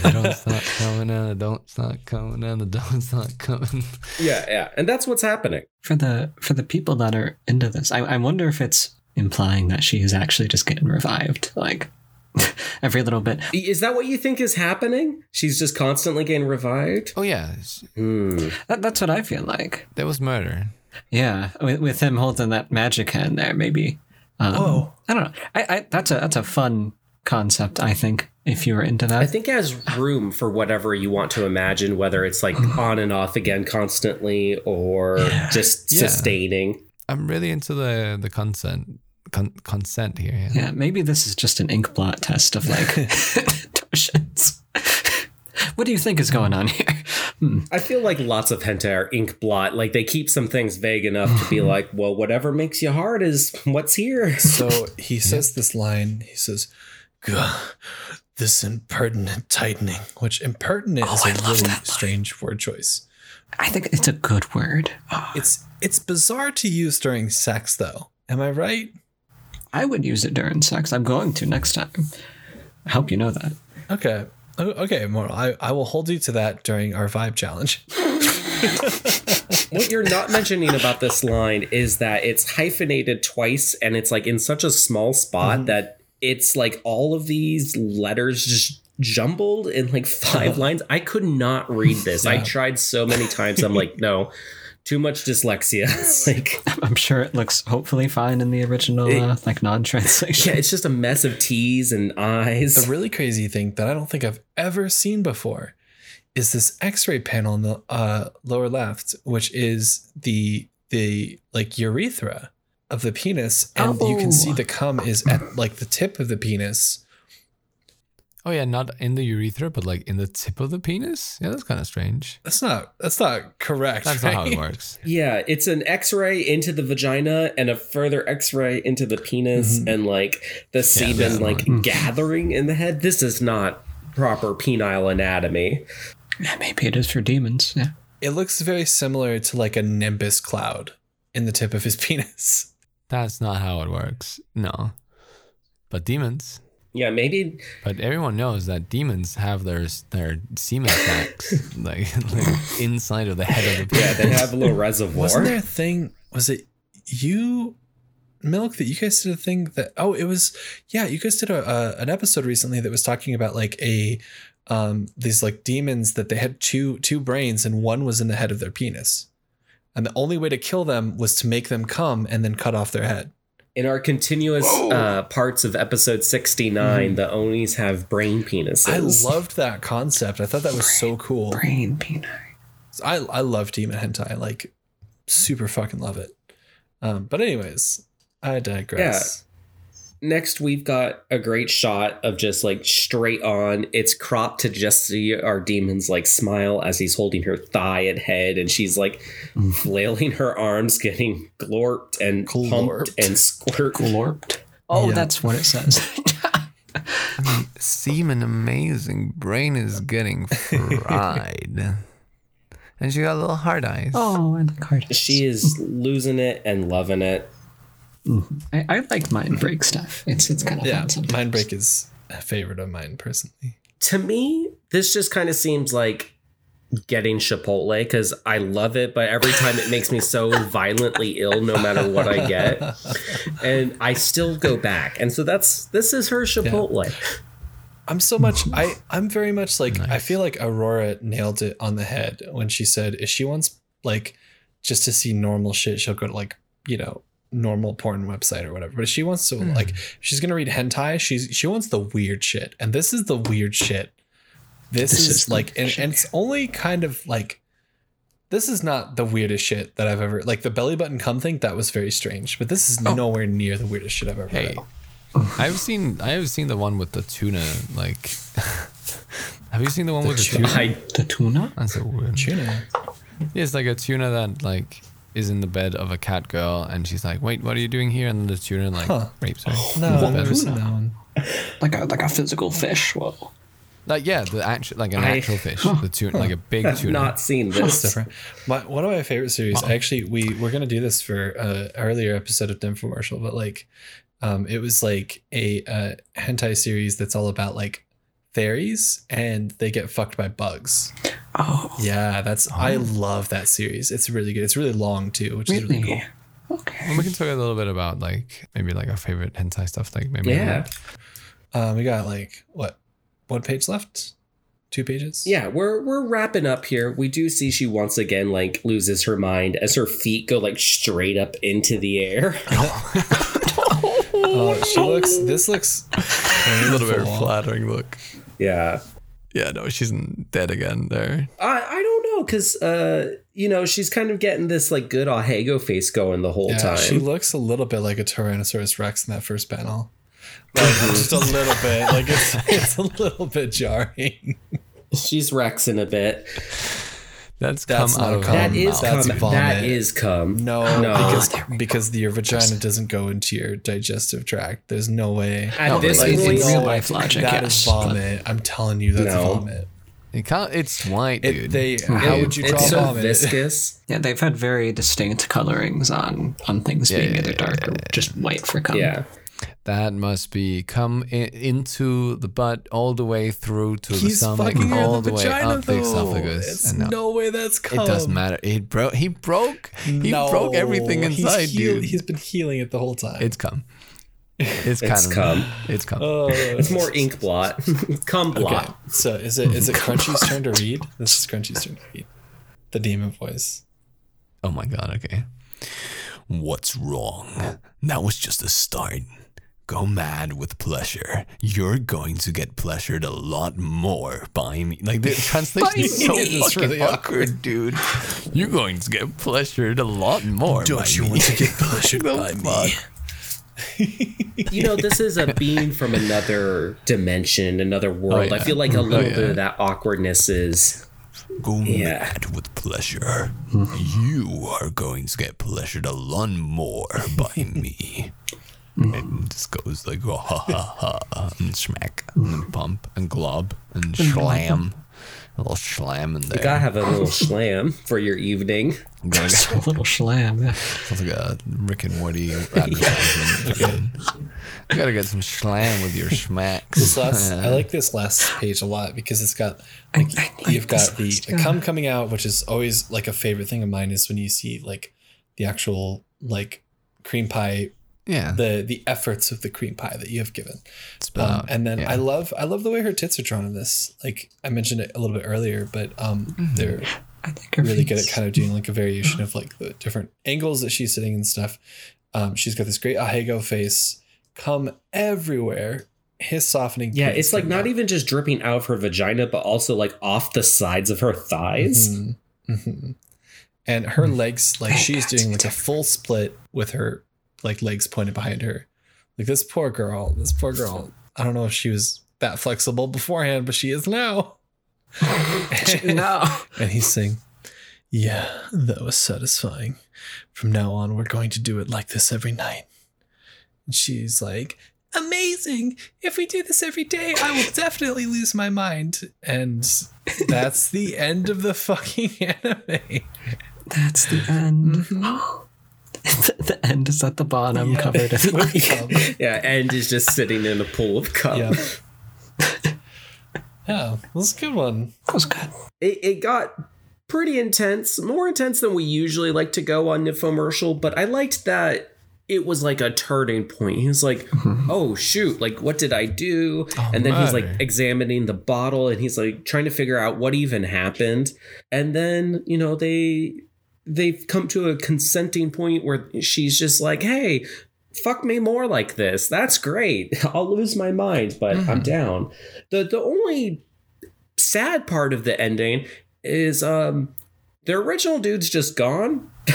They don't stop coming and they don't stop coming and they don't stop coming. yeah, yeah, and that's what's happening. For the for the people that are into this, I, I wonder if it's implying that she is actually just getting revived, like every little bit. Is that what you think is happening? She's just constantly getting revived. Oh, yeah. Hmm. That, that's what I feel like. There was murder. Yeah, with, with him holding that magic hand there, maybe. Um, Whoa. I don't know. I, I that's a that's a fun concept. I think if you were into that. I think it has room for whatever you want to imagine, whether it's like on and off again constantly or just Yeah. sustaining. I'm really into the, the consent. Con- consent here. Yeah. yeah, maybe this is just an ink blot test of like torsions. what do you think is going on here? Hmm. I feel like lots of hentai are ink blot. Like they keep some things vague enough to be like, well, whatever makes you hard is what's here. So he says this line. He says, "Gah, "This impertinent tightening," which impertinent Oh, is I a love really strange word choice. I think it's a good word. Oh, It's it's bizarre to use during sex, though. Am I right? I would use it during sex. I'm going to next time. I hope you know that. Okay. Okay, Moral. I, I will hold you to that during our vibe challenge. what you're not mentioning about this line is that it's hyphenated twice and it's like in such a small spot mm-hmm. that it's like all of these letters just jumbled in like 5 lines. I could not read this. I tried so many times. I'm like, no, too much dyslexia. Like I'm sure it looks hopefully fine in the original, uh, like non-translation. yeah, it's just a mess of T's and I's. The really crazy thing that I don't think I've ever seen before is this X-ray panel in the uh, lower left, which is the the like urethra of the penis, and you can see Oh. the cum is at like the tip of the penis. Oh, yeah. Not in the urethra, but like in the tip of the penis. Yeah, that's kind of strange. That's not that's not correct. That's not how it works. Yeah, it's an X-ray into the vagina and a further X-ray into the penis, Mhm. and like the semen that's like gathering in the head. This is not proper penile anatomy. Yeah, maybe it is for demons. Yeah. It looks very similar to like a nimbus cloud in the tip of his penis. That's not how it works. No. But demons. Yeah, maybe But everyone knows that demons have their their semen sacs like, like inside of the head of the yeah penis. they have a little reservoir. Wasn't there a thing? Was it you, Milk, that you guys did a thing that? Oh, it was yeah. You guys did a, a an episode recently that was talking about like a um these like demons that they had two two brains and one was in the head of their penis, and the only way to kill them was to make them come and then cut off their head. In our continuous uh, parts of episode 69, the Onis have brain penises. I loved that concept. I thought that was so cool. Brain penis. I I love demon hentai. Like super fucking love it. Um, but anyways, I digress. Next, we've got a great shot of just like straight on. It's cropped to just see our demon's like smile as he's holding her thigh and head, and she's like mm. flailing her arms, getting glorped and pumped and squirt. Glorped. Oh, Yeah. that's what it says. Semen amazing. Brain is getting fried. and she got little hard eyes. oh, I like hard. She is losing it and loving it. I, I like mind break stuff. It's it's kind of Yeah, fun sometimes. Mind Break is a favorite of mine personally. To me, this just kind of seems like getting Chipotle because I love it, but every time it makes me so violently ill no matter what I get. And I still go back. And so that's this is her Chipotle. I'm so much mm-hmm. I I'm very much like I feel like Aurora nailed it on the head when she said if she wants like just to see normal shit she'll go to like you know normal porn website or whatever but if she wants to like hmm. she's gonna read hentai she's she wants the weird shit and this is the weird shit this, This is, is like and, and it's only kind of like this is not the weirdest shit that I've ever like the belly button cum thing that was very strange but this is oh. nowhere near the weirdest shit I've ever Hey, read. I've seen I have seen the one with the tuna. Like, have you seen the one with the tuna? tuna? I the tuna. That's a weird. Tuna. Yeah, it's like a tuna that like is in the bed of a cat girl, and she's like, "Wait, what are you doing here?" And the tuna like Huh. rapes her. No, in I've never seen that one. Like a like a physical fish. Whoa. Like yeah, the actual like an I- actual fish, the tuna, like a big have tuna. not seen this. different. My, one of my favorite series. Actually, we we're gonna do this for uh earlier episode of Infomercial, but like, um, it was like a uh, hentai series that's all about like fairies and they get fucked by bugs. Oh, Yeah, that's I love that series. It's really good. It's really long too, which is really really? cool. Okay. we can talk a little bit about like maybe like our favorite hentai stuff, like maybe Yeah. Um, we got like what one page left, two pages. Yeah, we're we're wrapping up here. We do see she once again like loses her mind as her feet go like straight up into the air. Oh, she looks. This looks a little bit flattering look. Yeah. Yeah, no, she's dead again there. I, I don't know because uh you know she's kind of getting this like good Ahegao face going the whole Yeah, time. she looks a little bit like a Tyrannosaurus Rex in that first panel. Like, just a little bit. Like it's it's a little bit jarring. she's Rexing a bit. That's, That's come out of cum. That is. That's cum. vomit. That is cum. No, No. because oh, because your vagina doesn't go into your digestive tract. There's no way. At No, this like, point, real life logic, That is yes, but- vomit. I'm telling you, that's No. vomit. It can't. It's white, It, dude. they how would you draw it's so vomit? viscous. Yeah, they've had very distinct colorings on on things Yeah, being yeah, either yeah, dark or just white for cum. Yeah. That must be come in, into the butt all the way through to the stomach, fucking all the the, way vagina up the esophagus. It's and no, way that's cum. It doesn't matter. He broke. He broke. He No. broke everything He's inside, heal- dude. He's been healing it the whole time. It's cum. It's kind It's of cum. It's cum. oh, It's more ink blot. cum Okay, blot. so is it is it Crunchy's turn to read? This is Crunchy's turn to read. The demon voice. Oh my god, okay. What's wrong? That was just a start. Go mad with pleasure. You're going to get pleasured a lot more by me. Like the translation is so It's fucking really awkward, dude. You're going to get pleasured a lot more. by me. Want to get pleasured The fuck? You know, this is a being from another dimension, another oh, world. I yeah. feel like a oh, little yeah. bit of that awkwardness is Go Yeah. mad with pleasure. you are going to get pleasured a lot more by me. Mm-hmm. And just goes like ha ha ha and smack mm-hmm. and then pump and glob and mm-hmm. slam. A little slam in there. You gotta have a little slam for your evening. Just a little slam. Yeah. Sounds like a Rick and Woody advertisement. You gotta get some slam with your smacks. This last, I like this last page a lot because it's got I, I like you've got the, the cum coming out, which is always like a favorite thing of mine is when you see like the actual like cream pie, yeah. the the efforts of the cream pie that you have given. Um, and then yeah. I love I love the way her tits are drawn in this. Like I mentioned it a little bit earlier, but um Mm-hmm. they're I think really good at kind of doing like a variation of like the different angles that she's sitting and stuff. Um, she's got this great ahegao face, come everywhere, his softening. Yeah, it's like not out. even just dripping out of her vagina, but also like off the sides of her thighs. Mhm. Mhm. and her legs like Thank she's doing like a full split with her like legs pointed behind her. Like this poor girl, this poor girl. I don't know if she was that flexible beforehand, but she is now. no. And he's saying, Yeah, that was satisfying. From now on, we're going to do it like this every night. And she's like, Amazing. If we do this every day, I will definitely lose my mind. And that's the end of the fucking anime. That's the end. Mm-hmm. the, the end is at the bottom, covered in like. Yeah, and is just sitting in a pool of cum. Yeah. Yeah, that's a good one. That was good. It, it got pretty intense, more intense than we usually like to go on infomercial, but I liked that it was like a turning point. He was like, mm-hmm. oh shoot, like what did I do? Oh, and then he's like examining the bottle and he's like trying to figure out what even happened. And then, you know, they they've come to a consenting point where she's just like, hey, fuck me more like this. That's great. I'll lose my mind, but I'm down. The the only sad part of the ending is um the original dude's just gone.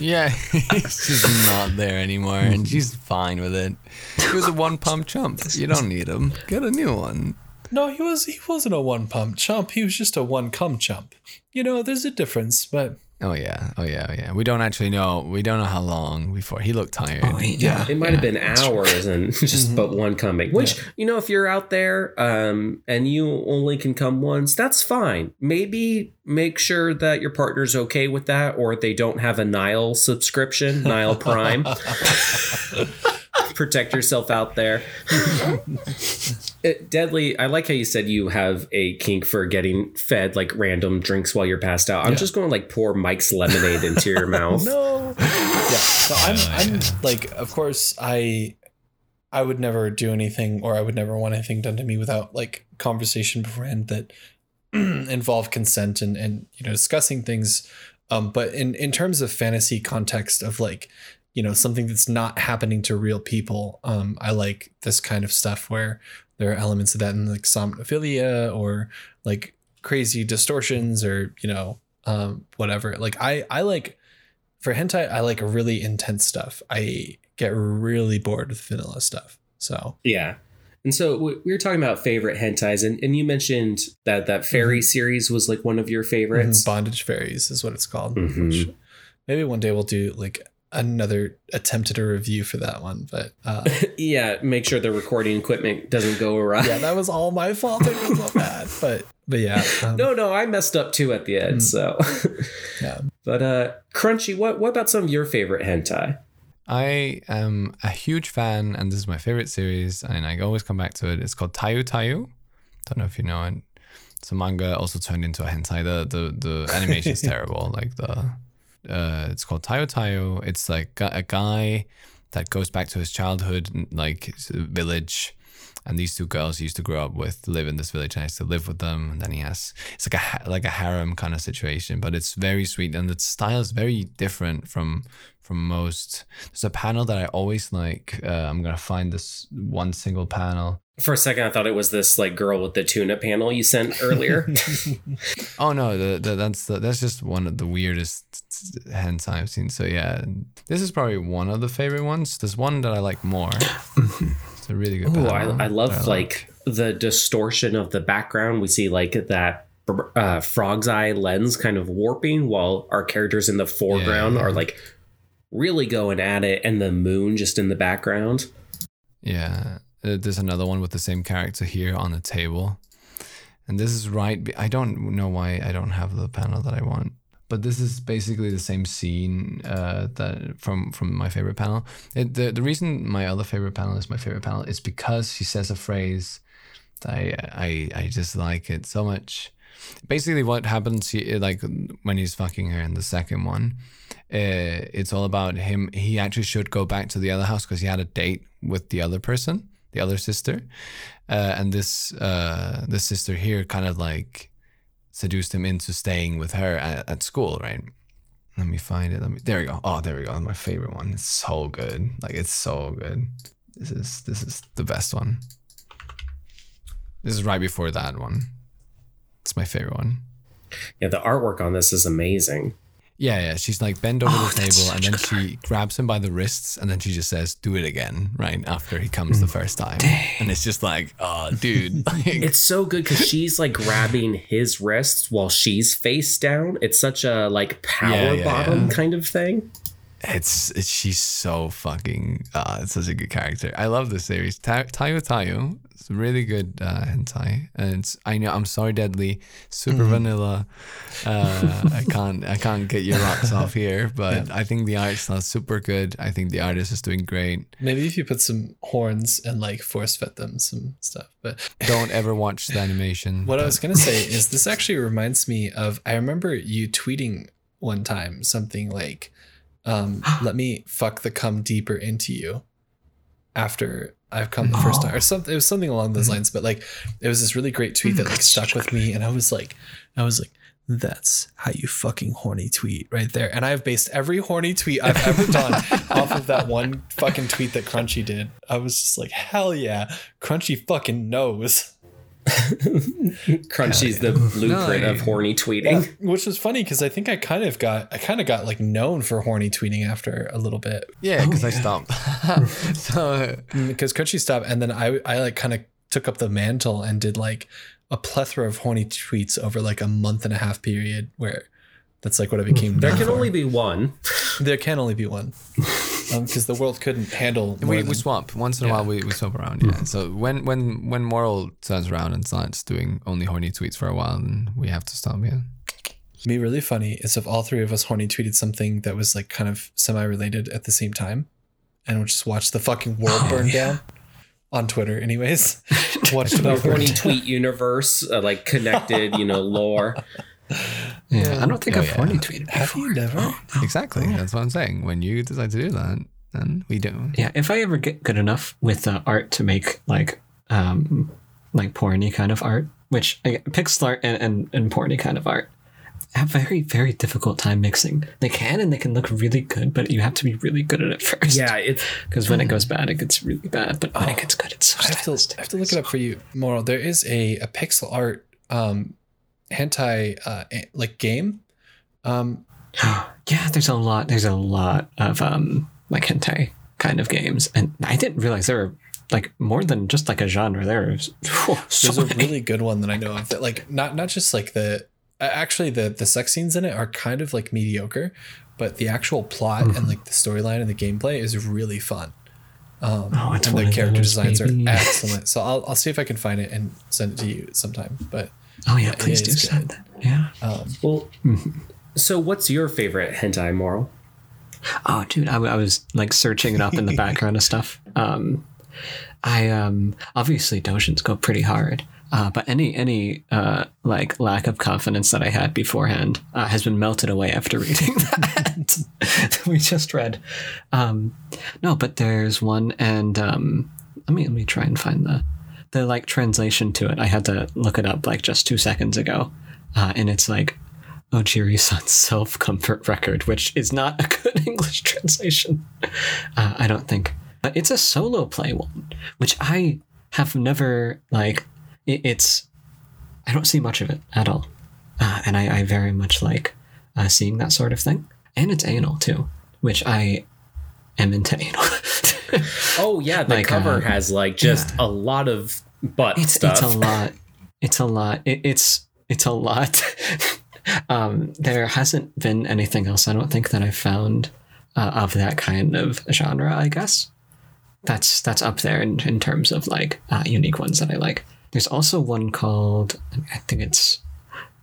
Yeah, he's just not there anymore, and she's fine with it. He was a one pump chump. You don't need him. Get a new one. No, he was he wasn't a one pump chump. He was just a one cum chump. You know, there's a difference, but Oh yeah, oh yeah, oh yeah. We don't actually know. We don't know how long before he looked tired. Oh, wait, yeah. It might have been hours and just but one coming. Which, you know, if you're out there um and you only can come once, that's fine. Maybe make sure that your partner's okay with that or they don't have a Nile subscription, Nile Prime. Protect yourself out there. It- Deadly, I like how you said you have a kink for getting fed like random drinks while you're passed out. I'm just going to like pour Mike's lemonade into your mouth. no. Yeah. So I'm I'm like of course I I would never do anything or I would never want anything done to me without like conversation beforehand that involve consent and and you know discussing things um but in in terms of fantasy context of like you know something that's not happening to real people um I like this kind of stuff where there are elements of that in like somnophilia or like crazy distortions or you know um whatever like I I like for hentai I like really intense stuff I get really bored with vanilla stuff so Yeah. And so we we were talking about favorite hentais, and, and you mentioned that that fairy series was like one of your favorites. bondage fairies is what it's called Mhm. which maybe one day we'll do like another attempt at a review for that one but uh Yeah, make sure the recording equipment doesn't go awry. yeah that was all my fault it was so bad but but yeah um, No, no, I messed up too at the end. So, yeah but uh, Crunchy, what what about some of your favorite hentai? I am a huge fan, and this is my favorite series, and I always come back to it. It's called Tayu Tayu. Don't know if you know it. It's a manga also turned into a hentai. The the the animation is terrible. Like the uh, it's called Tayu Tayu. It's like a guy that goes back to his childhood, like village, and these two girls he used to grow up with live in this village, and he has to live with them. And then he has it's like a like a harem kind of situation, but it's very sweet, and the style is very different from from most. There's a panel that I always like. Uh, I'm gonna find this one single panel. For a second, I thought it was this like girl with the tuna panel you sent earlier. Oh no, the, the, that's the, that's just one of the weirdest hentai I've seen. So yeah, this is probably one of the favorite ones. There's one that I like more. it's a really good. Panel I, I love like the distortion of the background. We see like that uh, frog's eye lens kind of warping while our characters in the foreground Yeah. are like really going at it, and the moon just in the background. Yeah, uh, there's another one with the same character here on the table, and this is right. be- I don't know why I don't have the panel that I want, but this is basically the same scene uh, that from from my favorite panel. It, the the reason my other favorite panel is my favorite panel is because she says a phrase that I I I just like it so much. Basically, what happens he, like when he's fucking her in the second one, uh, it's all about him. He actually should go back to the other house because he had a date with the other person, the other sister, uh, and this uh, this sister here kind of like seduced him into staying with her at, at school, right? Let me find it. Let me. There we go. Oh, there we go. My favorite one. It's so good. Like it's so good. This is this is the best one. This is right before that one. It's my favorite one. Yeah, the artwork on this is amazing. Yeah, yeah. She's like bend over Oh, the table and then she grabs him by the wrists and then she just says, "Do it again." Right after he comes the Mm. first time, and it's just like, oh, dude. Like, It's so good because she's like grabbing his wrists while she's face down. It's such a like power Yeah, yeah, bottom yeah. kind of thing. it's, it's she's so fucking. Uh, it's such a good character. I love this series. Ta- Tayu Tayu. It's really good uh, hentai, and it's, I know I'm sorry, deadly, super Mm-hmm. vanilla. Uh, I can't I can't get your rocks off here, but I think the art style's super good. I think the artist is doing great. Maybe if you put some horns and like force fed them some stuff. But Don't ever watch the animation. what I was gonna say is this actually reminds me of I remember you tweeting one time something like, um, "Let me fuck the cum deeper into you." After I've come the first time, or something, it was something along those mm-hmm. lines. But like, it was this really great tweet mm-hmm. that like stuck with me, and I was like, I was like, that's how you fucking horny tweet right there. And I've based every horny tweet I've ever done off of that one fucking tweet that Crunchy did. I was just like, hell yeah, Crunchy fucking knows. Crunchy's the blueprint No, of horny tweeting. Which was funny because I think I kind of got I kind of got like known for horny tweeting after a little bit Yeah, oh, because I yeah. stopped. so mm, because Crunchy stopped and then I I like kind of took up the mantle and did like a plethora of horny tweets over like a month and a half period where that's like what I became. There can for. only be one. there can only be one because the world couldn't handle. More we, than, we swap once in a Yeah. while. We, we swap around. Yeah. So when when when Moral turns around and starts doing only horny tweets for a while, then we have to stop. Yeah. be really funny is if all three of us horny tweeted something that was like kind of semi related at the same time, and we'll just watch the fucking world Oh, burn yeah. down on Twitter. Anyways, watch the The world burn horny tweet universe, uh, like connected, you know, lore. Yeah, I don't think Oh, I've yeah. horny tweeted Have before. you never? Exactly. That's what I'm saying. When you decide to do that, then we do. Yeah, if I ever get good enough with uh, art to make like um like porny kind of art, which I, pixel art and, and, and porny kind of art have a very very difficult time mixing. They can and they can look really good, but you have to be really good at it first. Yeah, it's because when it goes bad, it gets really bad. But when it gets good, it's so I have to. I have to look it up for you. Moral. There is a, a pixel art um hentai uh like game. Um yeah, there's a lot. There's a lot of um like hentai kind of games, and I didn't realize there were like more than just like a genre. There's so there's a really good one that I know of that like not not just like the actually the the sex scenes in it are kind of like mediocre, but the actual plot and like the storyline and the gameplay is really fun. Um, Oh, and the character those, designs baby. are excellent. So I'll I'll see if I can find it and send it to you sometime. But Oh yeah, please do send that. Yeah. um, well. So, what's your favorite hentai moral? Oh, dude, I was like searching it up in the background of stuff. Um, I um obviously Dojins go pretty hard, uh, but any any uh like lack of confidence that I had beforehand uh, has been melted away after reading that that we just read. Um, no, but there's one, and um, let me let me try and find the the like translation to it. I had to look it up like just two seconds ago, uh, and it's like Ojiri-san's self-comfort record, which is not a good English translation. Uh, I don't think. But it's a solo play one, which I have never like. It, it's I don't see much of it at all, uh, and I, I very much like uh, seeing that sort of thing. And it's anal too, which I anal. Oh yeah, the Like, cover uh, has like just a lot of butt it's stuff. it's a lot. It's a lot. It, it's it's a lot. um, there hasn't been anything else. I don't think that I found uh, of that kind of genre. I guess that's that's up there in, in terms of like uh, unique ones that I like. There's also one called I think it's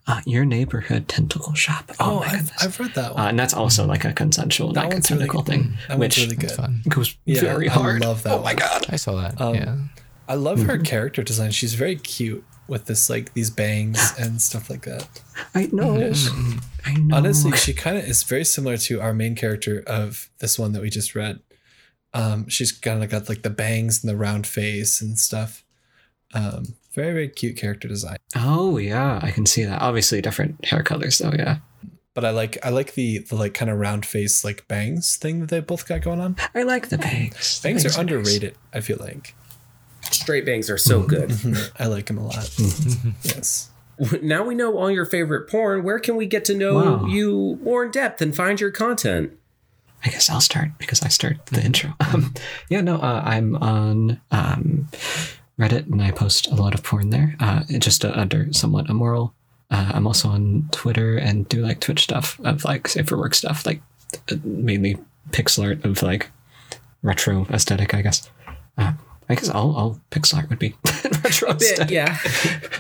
uh, Your Neighborhood Tentacle Shop. oh, my I've, goodness. I've read that Uh, one. and that's also like a consensual, That like a one's really tentacle thing, That which really good. Fun. goes Yeah, very I hard. love that oh my god! I saw that. Um, yeah. I love her Mm-hmm. character design. She's very cute with this like these bangs and stuff like that. I know. I know. Honestly, she kind of is very similar to our main character of this one that we just read. Um, she's kind of got like the bangs and the round face and stuff. Um, very very cute character design. Oh yeah, I can see that. Obviously, different hair colors though. Yeah, But I like I like the the like kind of round face like bangs thing that they both got going on. I like the bangs. The Bangs are nice. underrated. I feel like Straight bangs are so good. I like them a lot. yes. now we know all your favorite porn. Where can we get to know Wow. you more in depth and find your content? I guess I'll start because I start the intro. Um, yeah, no, uh, I'm on um, Reddit and I post a lot of porn there, uh, just uh, under somewhat immoral. Uh, I'm also on Twitter and do like Twitch stuff of like safer work stuff, like uh, mainly pixel art of like retro aesthetic, I guess. Uh, I guess all, all pixel art would be retro Bit, aesthetic. yeah.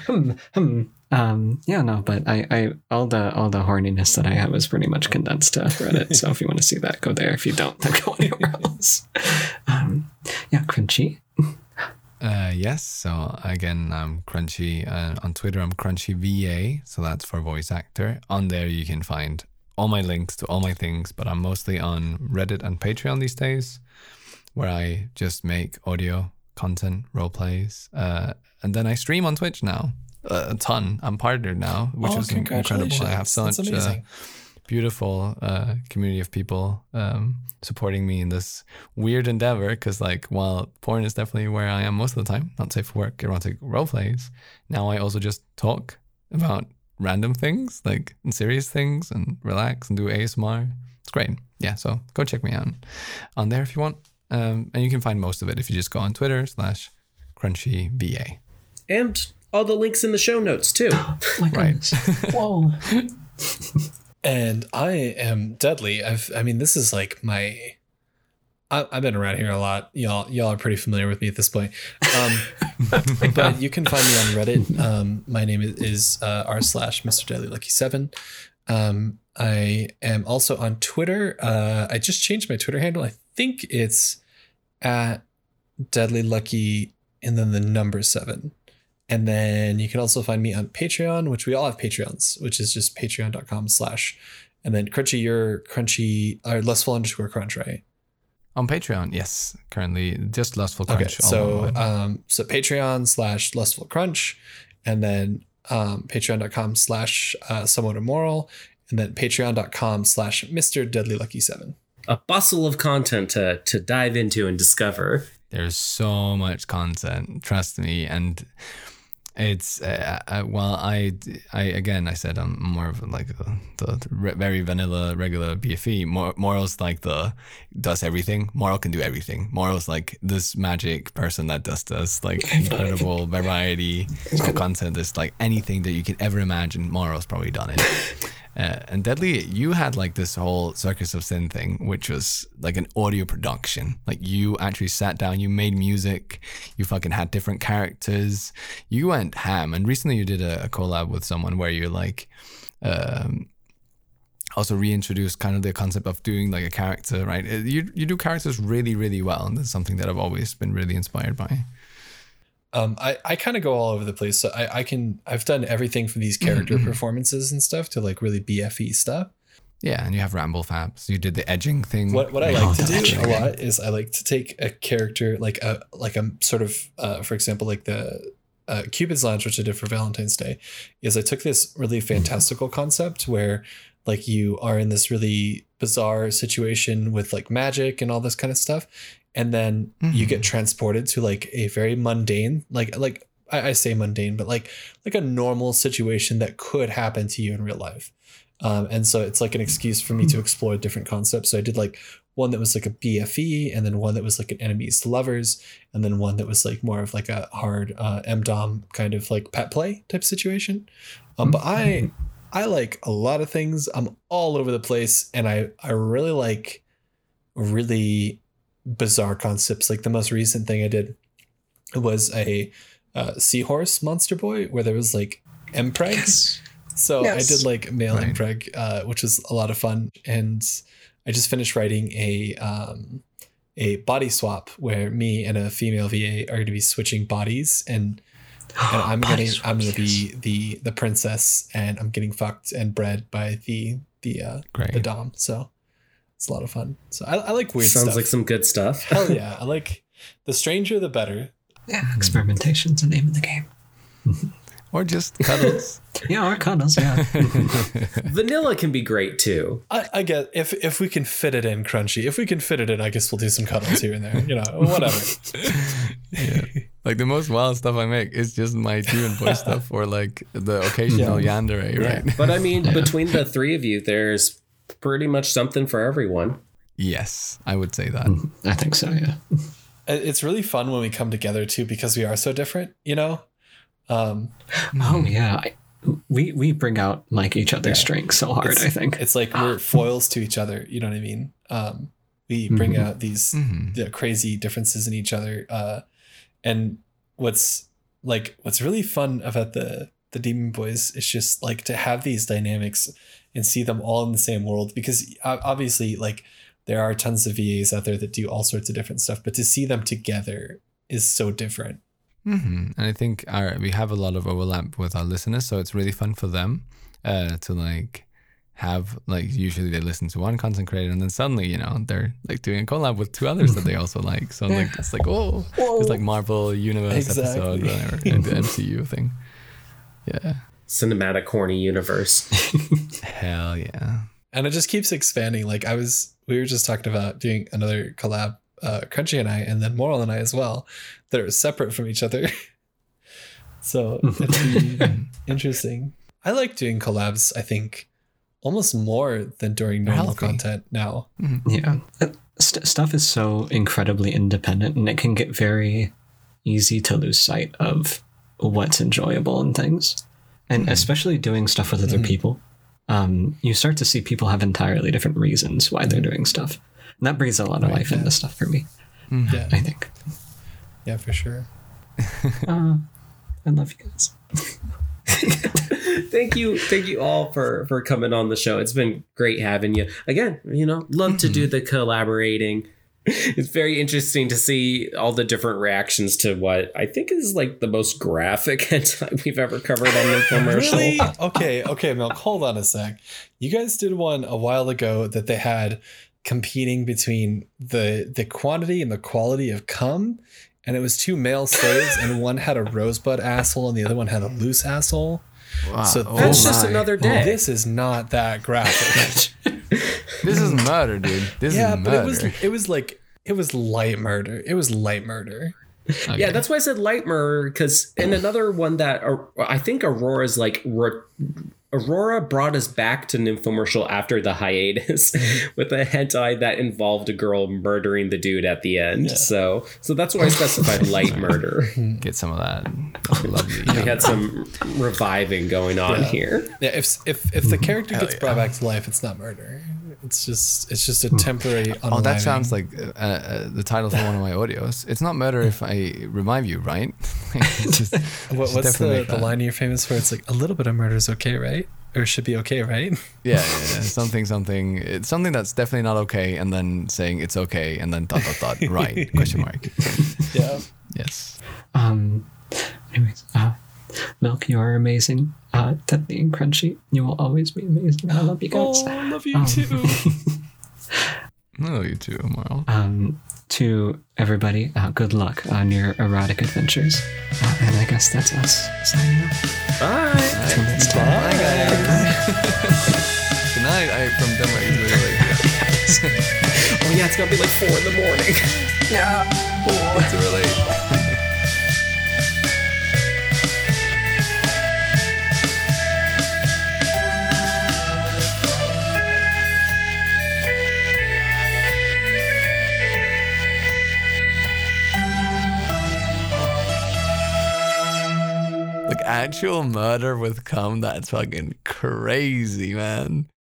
Hmm, hmm. Um, yeah, no, but I, I, all the, all the horniness that I have is pretty much condensed to Reddit. so if you want to see that, go there. If you don't, then go anywhere else. Um, yeah, crunchy. Uh, yes. So again, I'm Crunchy. Uh, on Twitter, I'm Crunchy VA. So that's for voice actor. On there, you can find all my links to all my things. But I'm mostly on Reddit and Patreon these days, where I just make audio content, role plays, uh, and then I stream on Twitch now. Uh, a ton. I'm partnered now, which Oh, is incredible. I have such That's uh, amazing. Beautiful uh, community of people um, supporting me in this weird endeavor. Because like, while porn is definitely where I am most of the time, not safe for work, erotic role plays. Now I also just talk about random things, like and serious things, and relax and do ASMR. It's great. Yeah, so go check me out on there if you want. Um, and you can find most of it if you just go on Twitter slash Crunchy VA. And all the links in the show notes too. My Right. goodness. Whoa. And I am deadly. I've I mean this is like my I, I've been around here a lot. Y'all y'all are pretty familiar with me at this point. Um, but you can find me on Reddit. Um, my name is, is uh, r slash Mr. Deadly Lucky Seven. Um, I am also on Twitter. Uh, I just changed my Twitter handle. I think it's at Deadly Lucky and then the number seven. And then you can also find me on Patreon, which we all have Patreons, which is just patreon.com slash. And then Crunchy, you're Crunchy, or Lustful underscore Crunch, right? On Patreon, yes, currently just Lustful Crunch. all so um, so Patreon slash Lustful Crunch, and then um, Patreon.com slash uh, Somewhat Immoral, and then Patreon.com slash Mister Deadly Lucky Seven. A bustle of content to to dive into and discover. There's so much content, trust me, and it's uh, uh, well, I, I again, I said I'm more of like the, the re- very vanilla, regular BFE. Mor- Moral's like the does everything. Moral can do everything. Moral's like this magic person that does this like incredible variety of content. There's like anything that you could ever imagine. Moral's probably done it. Uh, and Deadly, you had like this whole Circus of Sin thing, which was like an audio production. Like you actually sat down, you made music, you fucking had different characters, you went ham. And recently you did a, a collab with someone where you like um, also reintroduced kind of the concept of doing like a character, right? Uh, You you do characters really really well, and that's something that I've always been really inspired by. Um, I, I kind of go all over the place. So I, I can I've done everything from these character Mhm. performances and stuff to like really BFE stuff. Yeah, and you have Ramble Fabs. You did the edging thing. What what I Oh, like to that's do a lot is I like to take a character like a like a sort of uh, for example like the uh, Cupid's Lounge, which I did for Valentine's Day, is I took this really fantastical concept where like you are in this really bizarre situation with like magic and all this kind of stuff, and then you get transported to like a very mundane like like I, I say mundane, but like like a normal situation that could happen to you in real life. Um, and so it's like an excuse for me to explore different concepts. So I did like one that was like a BFE, and then one that was like an enemies to lovers, and then one that was like more of like a hard uh, MDOM kind of like pet play type situation. Um, but I I like a lot of things. I'm all over the place, and I I really like really bizarre concepts. Like the most recent thing I did was a uh, seahorse monster boy where there was like mpregs. So Yes. I did like male Right. impreg, uh, which was a lot of fun, and I just finished writing a um, a body swap where me and a female VA are going to be switching bodies, and and I'm Body gonna I'm gonna swaps, be the the princess, and I'm getting fucked and bred by the the uh, the dom. So it's a lot of fun. So I, I like weird Sounds stuff. like some good stuff. Hell yeah! I like the stranger the better. Yeah, experimentation's the name of the game. or just cuddles. Yeah, or cuddles, yeah. Vanilla can be great too. I, I get if if we can fit it in, crunchy. If we can fit it in, I guess we'll do some cuddles here and there. You know, whatever. Like the most wild stuff I make is just my demon boy stuff or like the occasional yandere, right? But I mean, between the three of you, there's pretty much something for everyone. Yes, I would say that. I think so. Yeah. It's really fun when we come together too because we are so different, you know? Um, Oh yeah. I, we we bring out like each other's strengths so hard. I think. it's like we're foils to each other, you know what I mean? Um, we bring Mhm. out these Mhm. the crazy differences in each other. Uh, and what's like what's really fun about the the Demon Boys is just like to have these dynamics and see them all in the same world because uh, obviously like there are tons of VAs out there that do all sorts of different stuff, but to see them together is so different. hmm And I think our we have a lot of overlap with our listeners, so it's really fun for them uh, to like have like usually they listen to one content creator and then suddenly you know they're like doing a collab with two others that they also like. So like it's like oh, it's like Marvel Universe episode Exactly. or the MCU thing. Yeah, Cinematic horny universe. hell yeah. and it just keeps expanding. Like I was, we were just talking about doing another collab, uh, Crunchy and I, and then Moral and I as well, that are separate from each other. so it's interesting. I like doing collabs. I think almost more than during normal content now. Yeah. Uh, St- stuff is so incredibly independent, and it can get very easy to lose sight of what's enjoyable in things. And hmm. especially doing stuff with other hmm. people, um, you start to see people have entirely different reasons why they're hmm. doing stuff. And that breathes a lot of life into stuff for me, Yeah, I think. yeah, for sure. Uh, I love you guys. thank you, thank you all for for coming on the show. It's been great having you again. You know, love to do mm-hmm. the collaborating. It's very interesting to see all the different reactions to what I think is like the most graphic hentai we've ever covered on the commercial. Really? Okay, okay, Milk, hold on a sec. You guys did one a while ago that they had competing between the the quantity and the quality of cum, and it was two male slaves, and one had a rosebud asshole and the other one had a loose asshole. Wow. So oh That's oh just another day. This is not that graphic. This is murder, dude. This yeah, is but murder. it was it was like it was light murder. It was light murder. Okay. Yeah, that's why I said light murder because in another one that uh, I think Aurora's like re- Aurora brought us back to Nymphomercial after the hiatus with a hentai that involved a girl murdering the dude at the end. So so that's why I specified light murder. get some of that lovely. We had some reviving going on Yeah. here. Yeah, if if if the character gets brought back to life, it's not murder. It's just it's just a temporary. Oh, that sounds like uh, uh, the title for one of my audios. It's not murder if I remind you, right? It's just- What, just what's the, the line you're famous for? It's like a little bit of murder is okay, right? Or should be okay, right? Yeah, yeah, yeah. something, something. It's something that's definitely not okay, and then saying it's okay, and then dot dot dot. Right? Question mark. Yeah. Yes. Um, anyways, uh, Milk, you are amazing. Uh, Tiffany and Crunchy, you will always be amazing. I love you guys. Oh, I love you Um, too. Oh, you too, Marl. Um, to everybody, uh, good luck on your erotic adventures. Uh, and I guess that's us signing off. Bye. Till next time. Bye, guys. Good night. I from Denmark. It's really late. Oh yeah, it's gonna be like four in the morning. Oh, it's too actual murder with cum, that's fucking crazy, man.